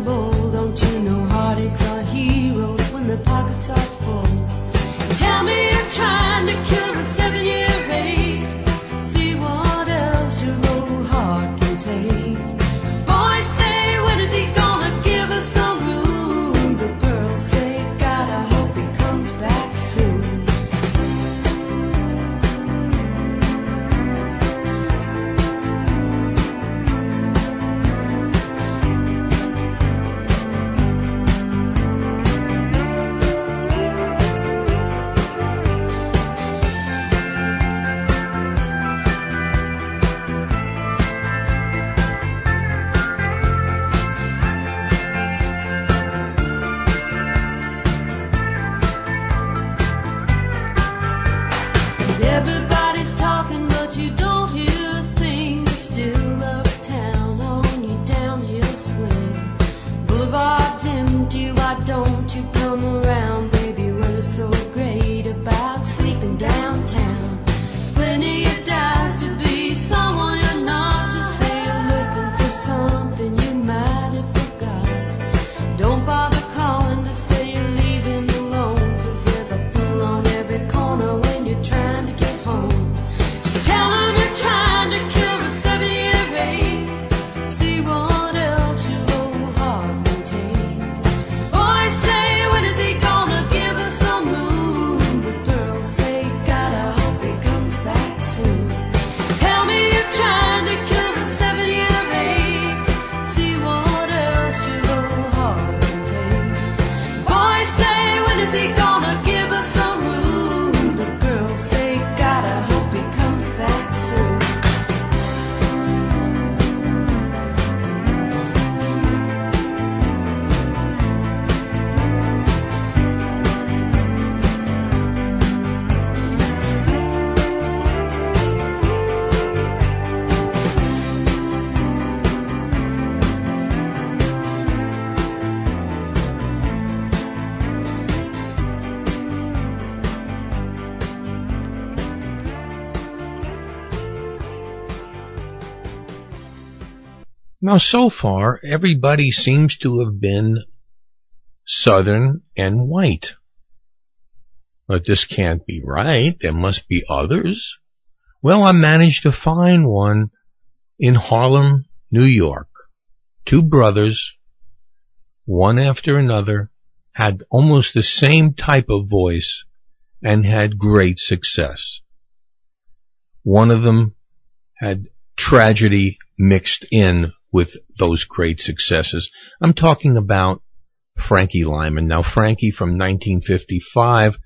Now, so far, everybody seems to have been Southern and white. But this can't be right. There must be others. Well, I managed to find one in Harlem, New York. Two brothers, one after another, had almost the same type of voice and had great success. One of them had tragedy mixed in with those great successes. I'm talking about Frankie Lymon. Now, Frankie from 1955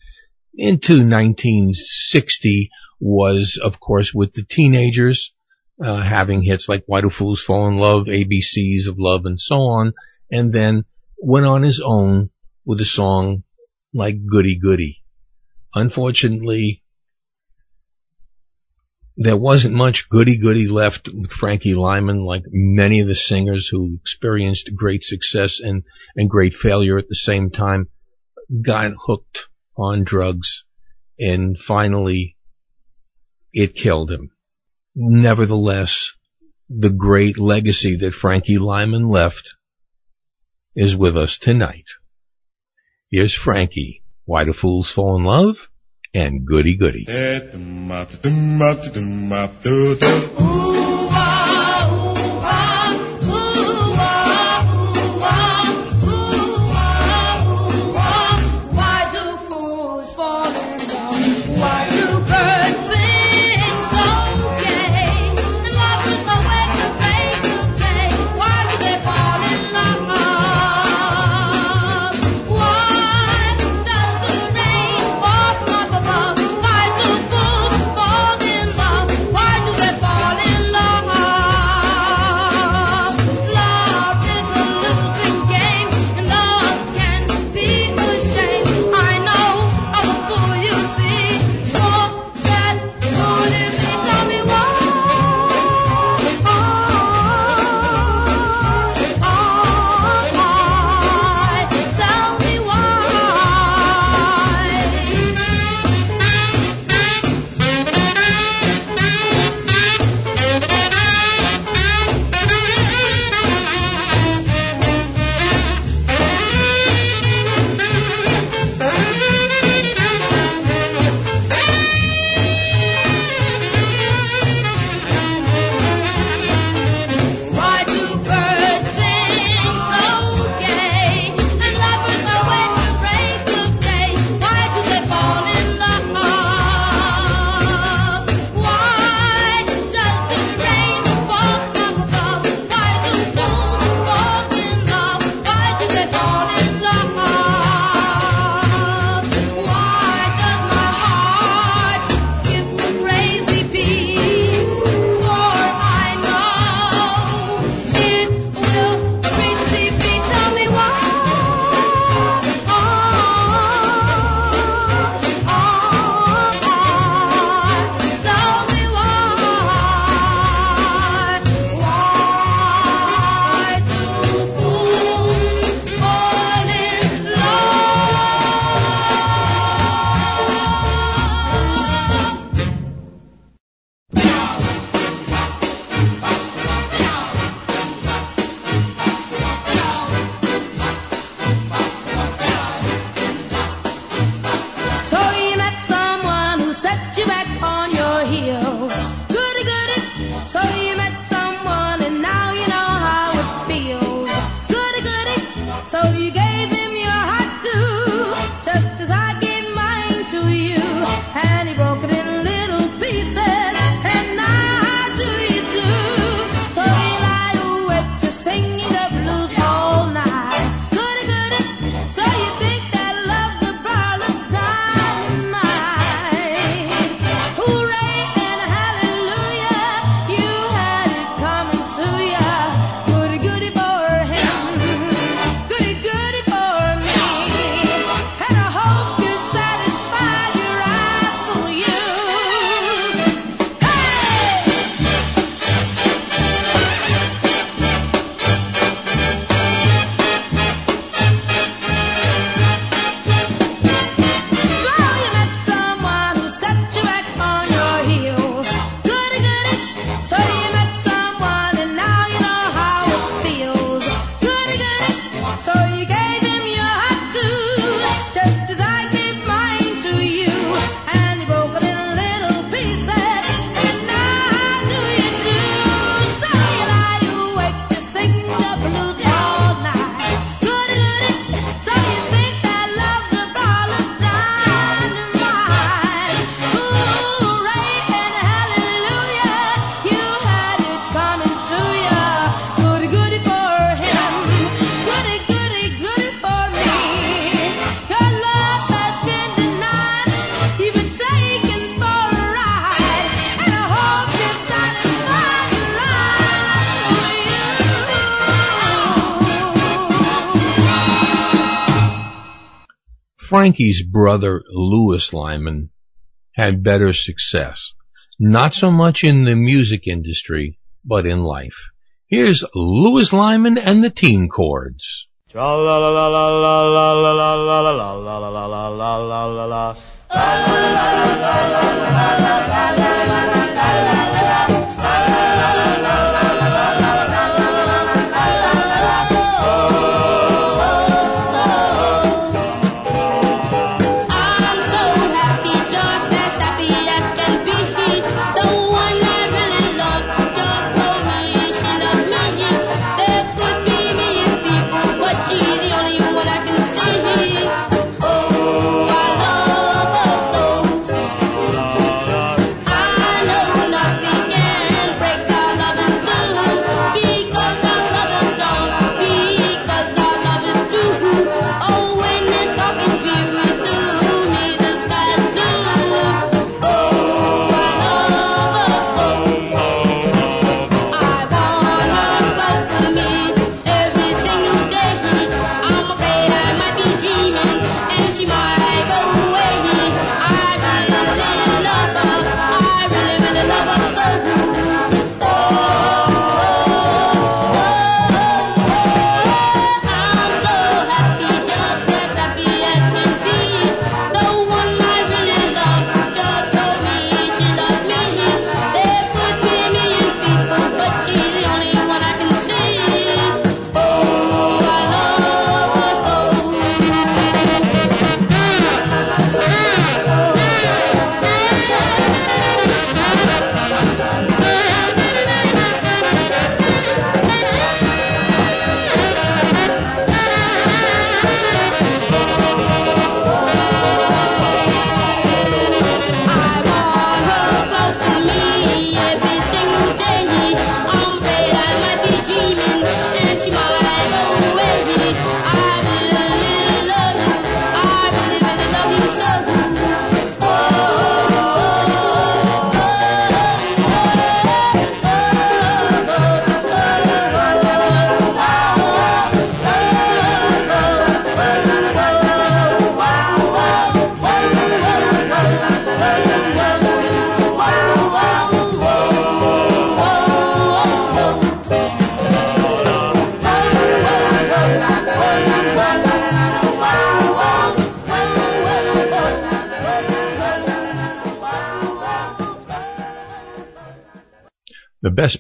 into 1960 was, of course, with the teenagers, uh, having hits like Why Do Fools Fall in Love, ABCs of Love, and so on, and then went on his own with a song like Goody Goody. Unfortunately, there wasn't much goody goody left with Frankie Lymon, like many of the singers who experienced great success and, and great failure at the same time, got hooked on drugs and finally it killed him. Nevertheless, the great legacy that Frankie Lymon left is with us tonight. Here's Frankie. Why do fools fall in love? And goody goody. Frankie's brother, Lewis Lymon, had better success. Not so much in the music industry, but in life. Here's Lewis Lymon and the Teen Chords.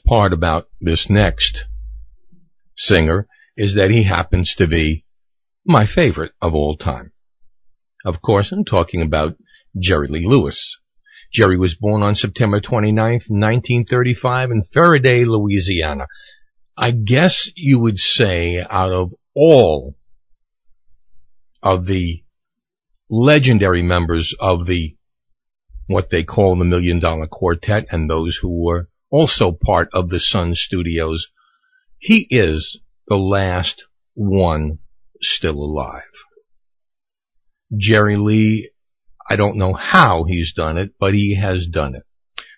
Part about this next singer is that he happens to be my favorite of all time. Of course, I'm talking about Jerry Lee Lewis. Jerry was born on September 29th, 1935 in Ferriday, Louisiana. I guess you would say out of all of the legendary members of the what they call the Million Dollar Quartet and those who were also part of the Sun Studios, he is the last one still alive. Jerry Lee, I don't know how he's done it, but he has done it.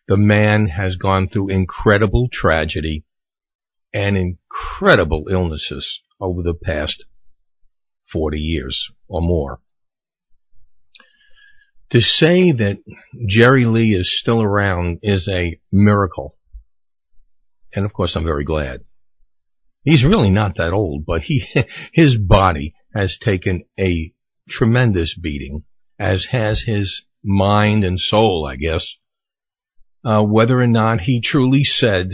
The man has gone through incredible tragedy and incredible illnesses over the past 40 years or more. To say that Jerry Lee is still around is a miracle. And of course I'm very glad. He's really not that old, but he, his body has taken a tremendous beating, as has his mind and soul, I guess. Uh, whether or not he truly said,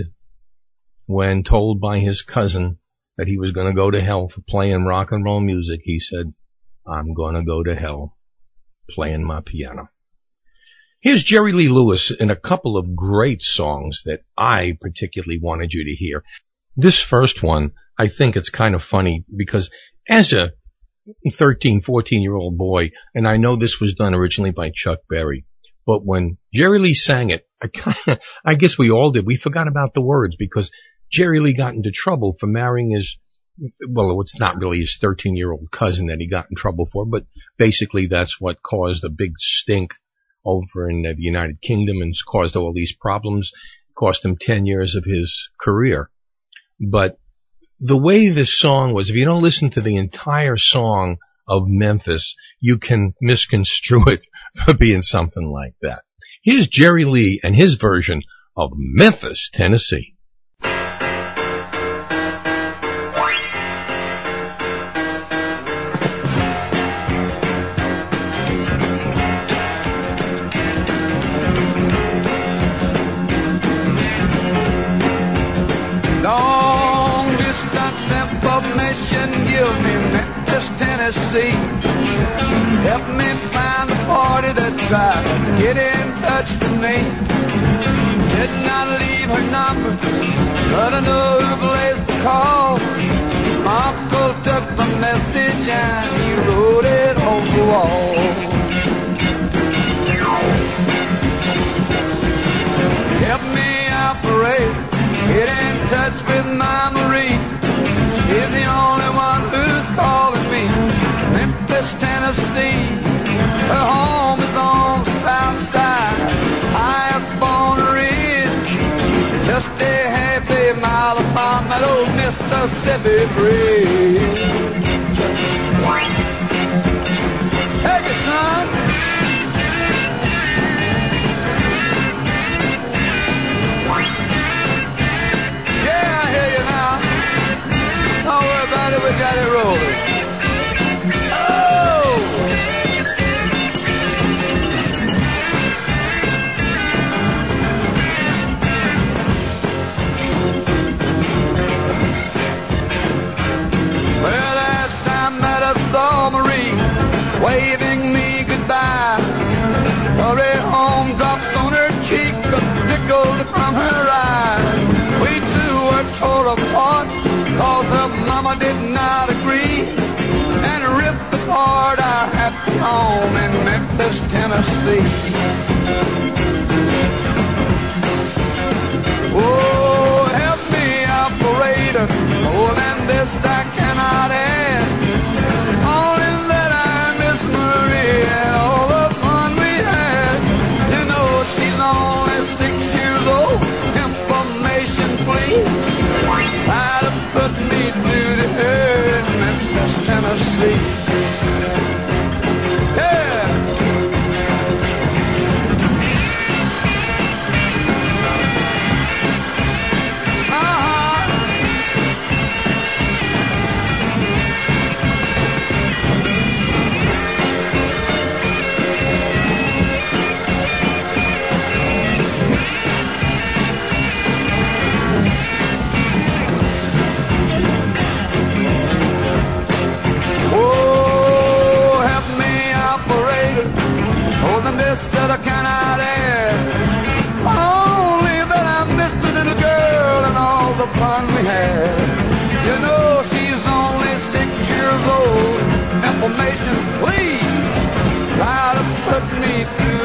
when told by his cousin that he was going to go to hell for playing rock and roll music, he said, I'm going to go to hell playing my piano. Here's Jerry Lee Lewis in a couple of great songs that I particularly wanted you to hear. This first one, I think it's kind of funny because as a 13, 14 year old boy, and I know this was done originally by Chuck Berry, but when Jerry Lee sang it, I kind of, I guess we all did. We forgot about the words because Jerry Lee got into trouble for marrying his, well, it's not really his 13 year old cousin that he got in trouble for, but basically that's what caused a big stink over in the United Kingdom and caused all these problems, cost him 10 years of his career. But the way this song was, if you don't listen to the entire song of Memphis, you can misconstrue it for being something like that. Here's Jerry Lee and his version of Memphis, Tennessee. Tried to get in touch with me. Did not leave her number, but I know who placed the call. My uncle took the message and he wrote it on the wall. Help me operate, get in touch with my Marie. She's the only one who's calling me. Memphis, Tennessee. Side, high up on the ridge. Just a a mile upon that old Mississippi bridge. It, son. Yeah, I hear you now. Don't worry about it, we got it rolling. Home in Memphis, Tennessee.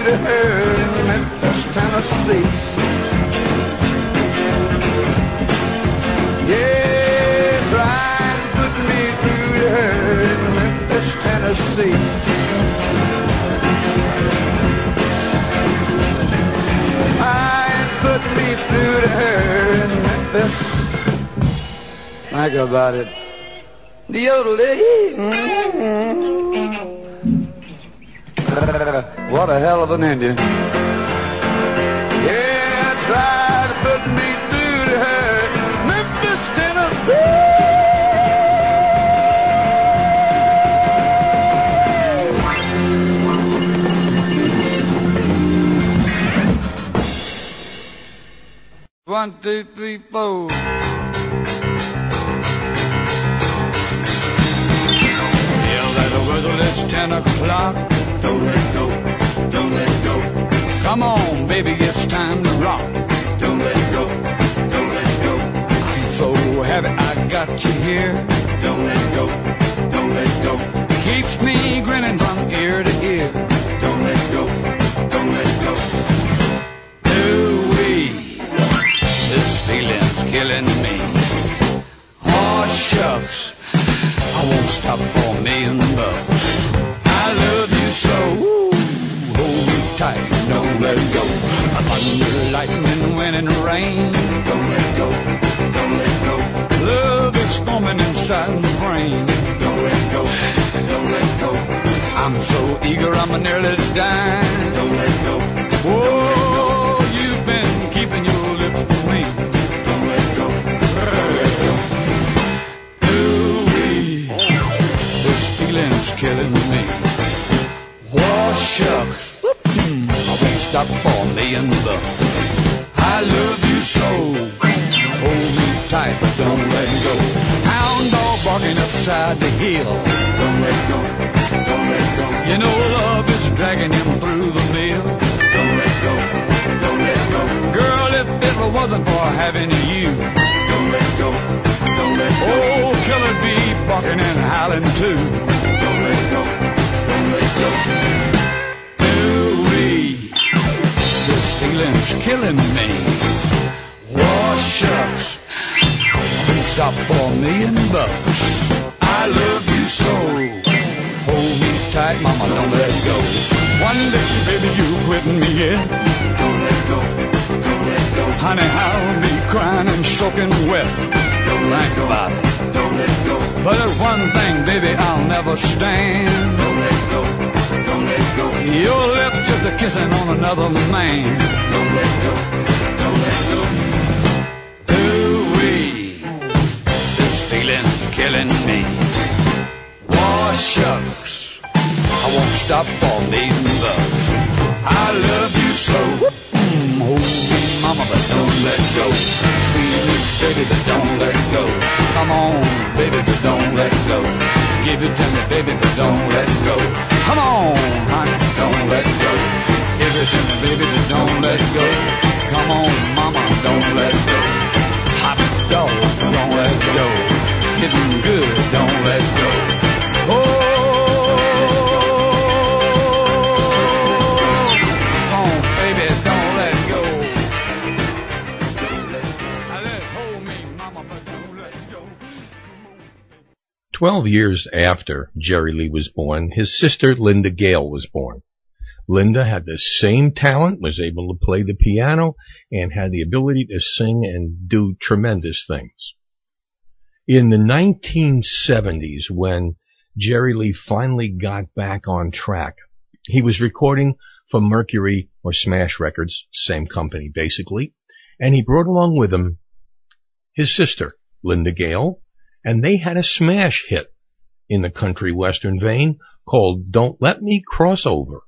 To her in Memphis, Tennessee. Yeah, try and put me through to her in Memphis, Tennessee. Try and put me through to her in Memphis. Think about it. The What a hell of an Indian. Yeah, try to put me through to her. Memphis, Tennessee. One, two, three, four. Yell at the whistle, it's ten o'clock. Come on, baby, it's time to rock. Don't let go, don't let go. I'm so happy I got you here. Don't let go, don't let go. Keeps me grinning from ear to ear. Don't let go. Whoa, you've been keeping your lips. Don't let go. Ooh-wee, this feeling's killing me. Whoa, shucks. I won't stop for. I love you so. Hold me tight, but don't let go. Hound dog barking upside the hill. Wasn't for having you. Don't let go. Don't let go. Oh, killer bee barking and howling too. Don't let go. Don't let go. Ooh-wee. This feeling's killing me. Shucks. I stop for a million bucks. I love you so. Hold me tight, mama, don't let go. One day, baby, you quitting me yet? Don't let. Let go. Honey, I'll be crying and soaking wet. Don't think about it. Don't let go. But there's one thing, baby, I'll never stand. Don't let go. Don't let go. Your lips just a kissing on another man. Don't let go. Don't let go. Ooh-wee. This feeling's killing me. Whoa, shucks. I won't stop for million bucks. I love mama, but don't let go. Squeeze me, baby, but don't let go. Come on, baby, but don't let go. Give it to me, baby, but don't let go. Come on, honey, don't let go. Give it to me, baby, but don't let go. Come on, mama, don't let go. Hot dog, don't let go. It's getting good, don't let go. Oh, Twelve years after Jerry Lee was born, his sister Linda Gail was born. Linda had the same talent, was able to play the piano, and had the ability to sing and do tremendous things. In the 1970s, when Jerry Lee finally got back on track, he was recording for Mercury or Smash Records, same company basically, and he brought along with him his sister, Linda Gail, and they had a smash hit in the country western vein called Don't Let Me Cross Over.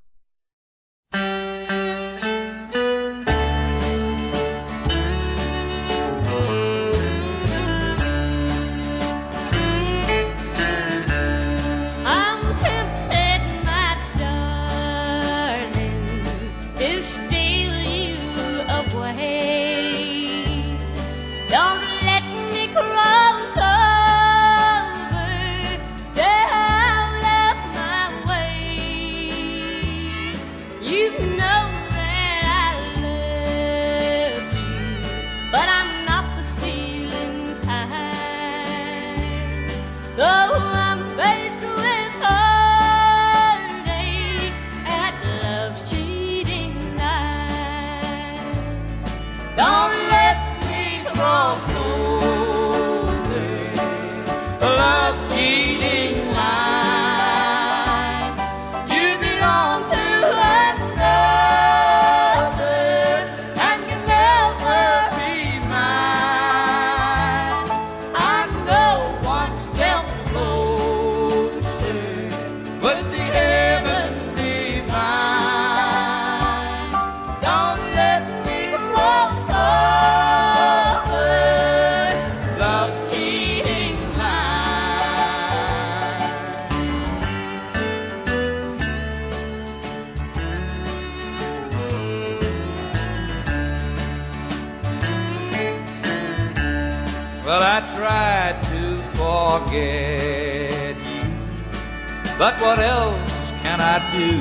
What else can I do?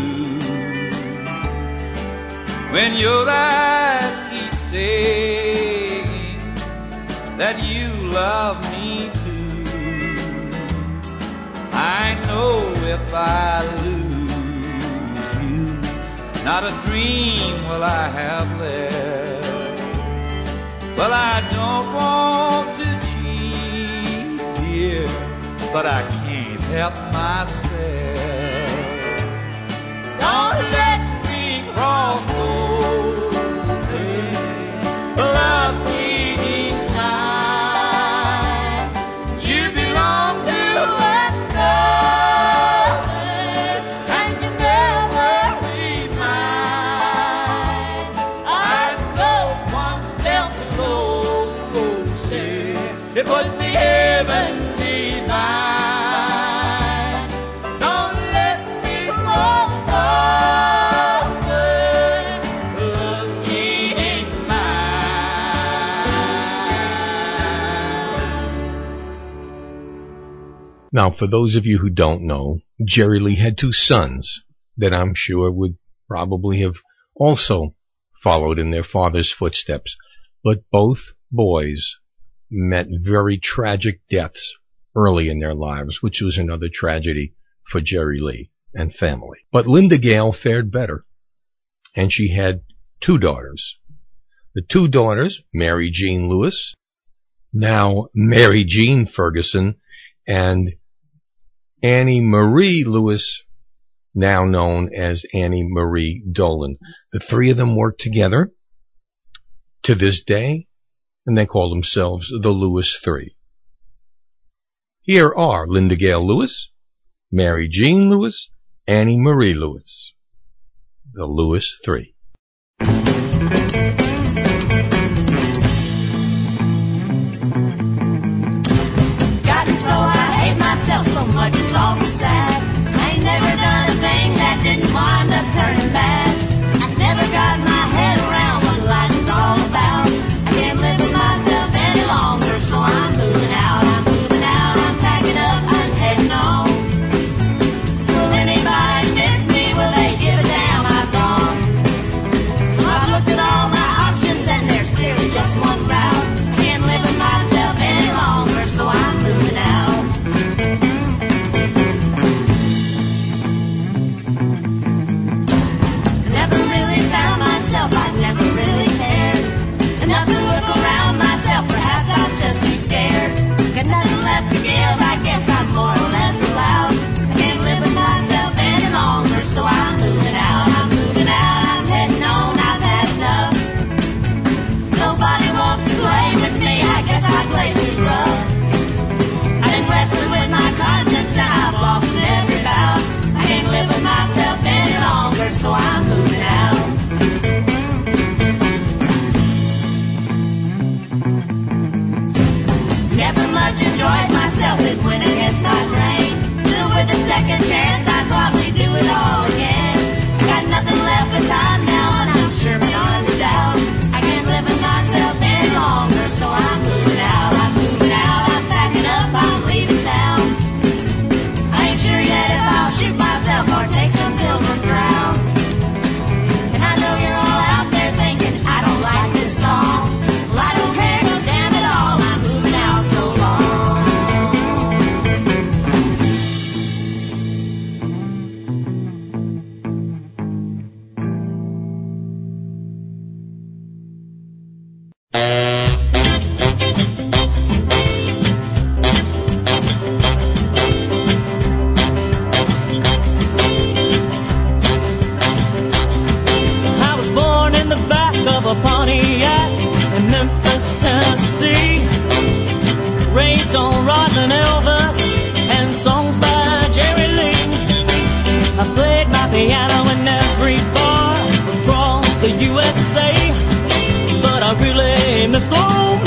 When your eyes keep saying that you love me too, I know if I lose you, not a dream will I have left. Well, I don't want to cheat, dear, but I can't help myself. Don't let me cross over. Love Now, for those of you who don't know, Jerry Lee had two sons that I'm sure would probably have also followed in their father's footsteps, but both boys met very tragic deaths early in their lives, which was another tragedy for Jerry Lee and family. But Linda Gail fared better, and she had two daughters. The two daughters, Mary Jean Lewis, now Mary Jean Ferguson, and Annie Marie Lewis, now known as Annie Marie Dolan. The three of them worked together to this day, and they call themselves the Lewis Three. Here are Linda Gail Lewis, Mary Jean Lewis, Annie Marie Lewis. The Lewis Three. like a zombie. começou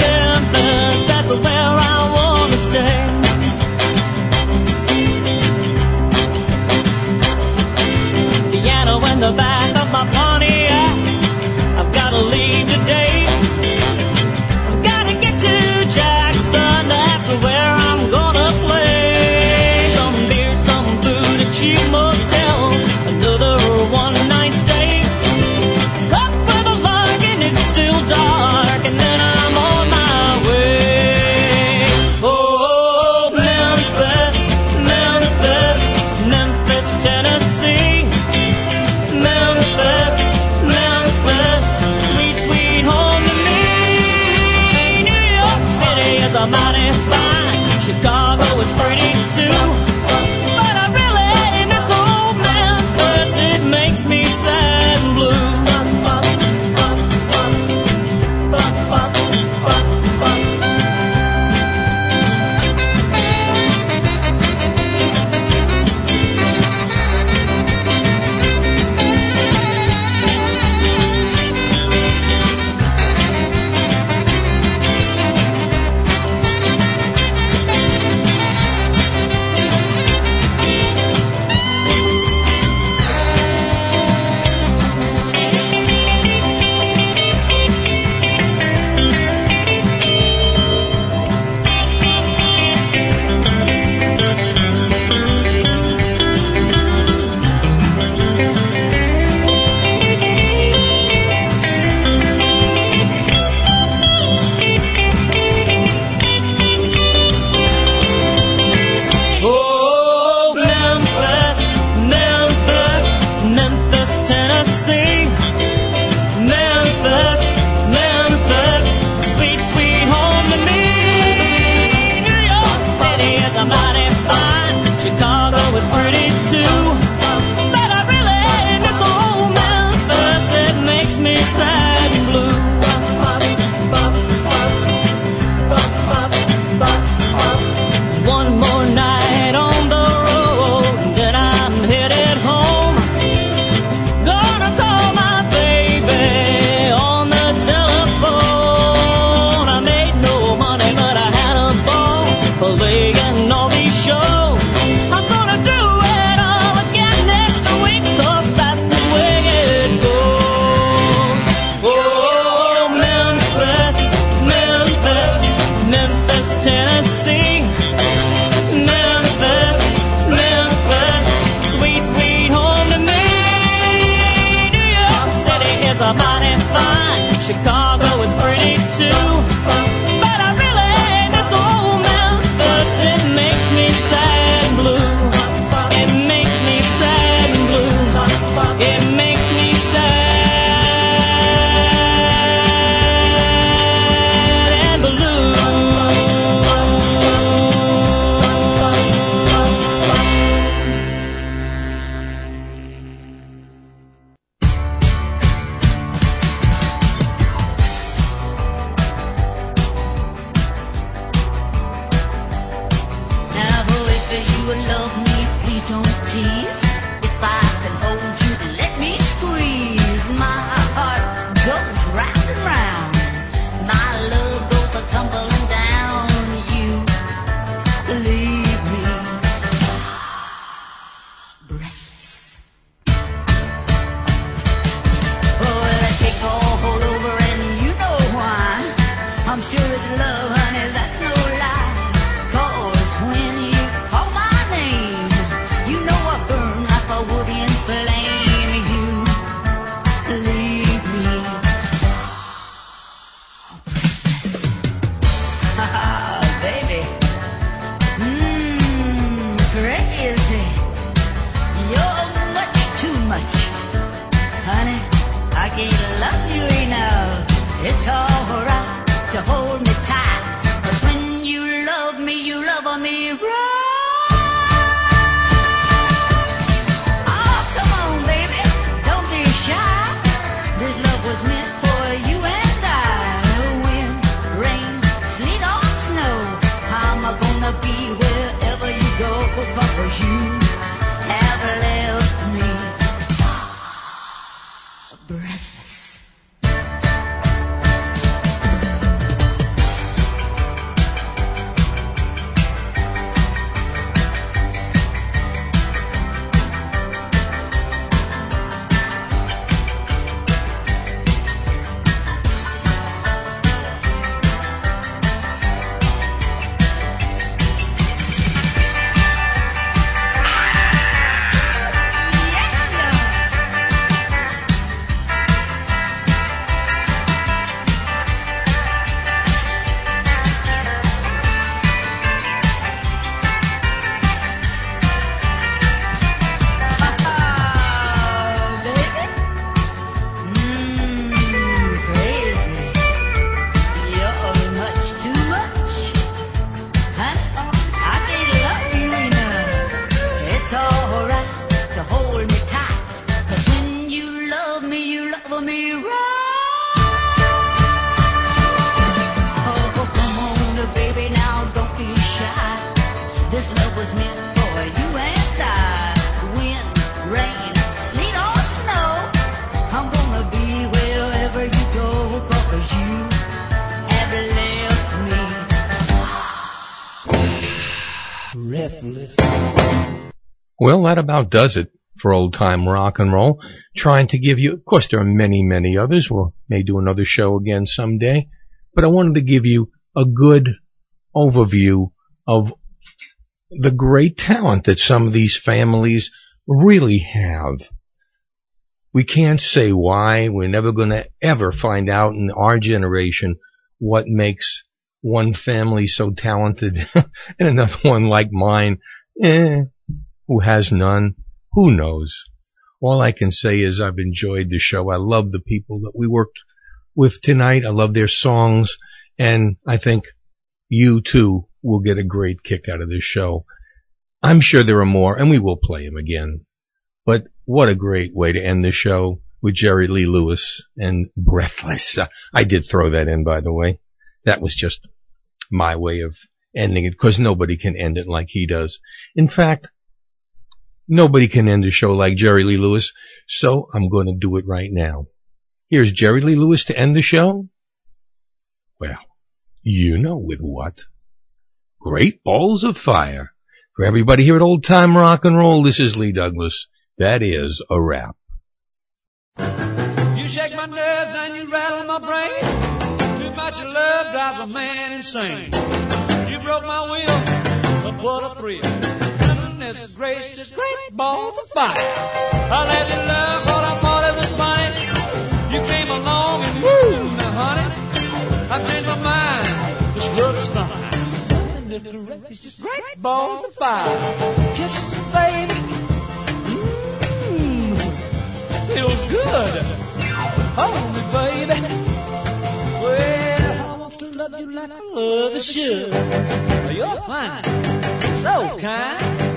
Well, that about does it for old time rock and roll. Trying to give you, of course, there are many, many others. We may do another show again someday, but I wanted to give you a good overview of the great talent that some of these families really have. We can't say why. We're never going to ever find out in our generation what makes one family so talented and another one like mine, eh, who has none, who knows? All I can say is I've enjoyed the show. I love the people that we worked with tonight. I love their songs. And I think you too will get a great kick out of this show. I'm sure there are more and we will play them again. But what a great way to end the show with Jerry Lee Lewis and Breathless. I did throw that in, by the way. That was just my way of ending it because nobody can end it like he does. In fact, nobody can end a show like Jerry Lee Lewis, so I'm going to do it right now. Here's Jerry Lee Lewis to end the show. Well, you know with what. Great balls of fire. For everybody here at Old Time Rock and Roll, this is Lee Douglas. That is a wrap. You shake my nerves and you rattle my brain. Too much love drives a man insane. You broke my will, but what a thrill. Goodness gracious, great balls of fire. I let you love what I thought it was funny. You came along and woo, now honey, I've changed my mind. This love is fine. Goodness gracious, great balls of fire. Kisses, baby. Mmm, feels good. Hold me, baby. Well, I want to love you like I love the should. You're fine, so kind.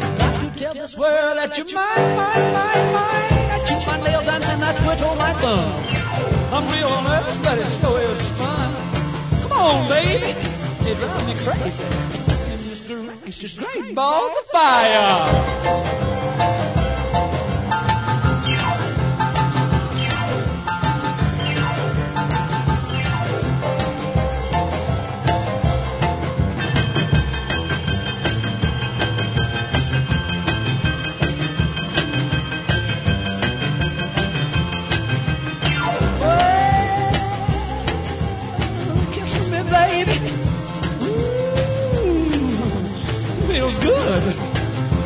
Tell this world that you're mine, mine, mine, mine. I chew my nails and then I twiddle my thumb. I'm real nervous, but it sure is fun. Come on, baby. It drives me crazy. And. Rack is just great balls of fire.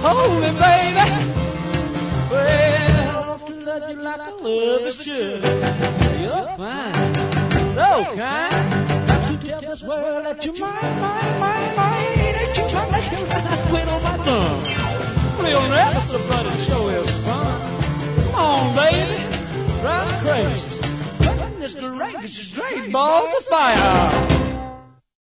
Hold me, baby. Well, I to love you like I love is should. You're fine, so kind. Got to tell this world that you're mine, mine, mine, mine. That you're my nail and I quit on my thumb. Real nervous, but it sure is fun. Come on, baby. Drive crazy. Is just great balls of fire.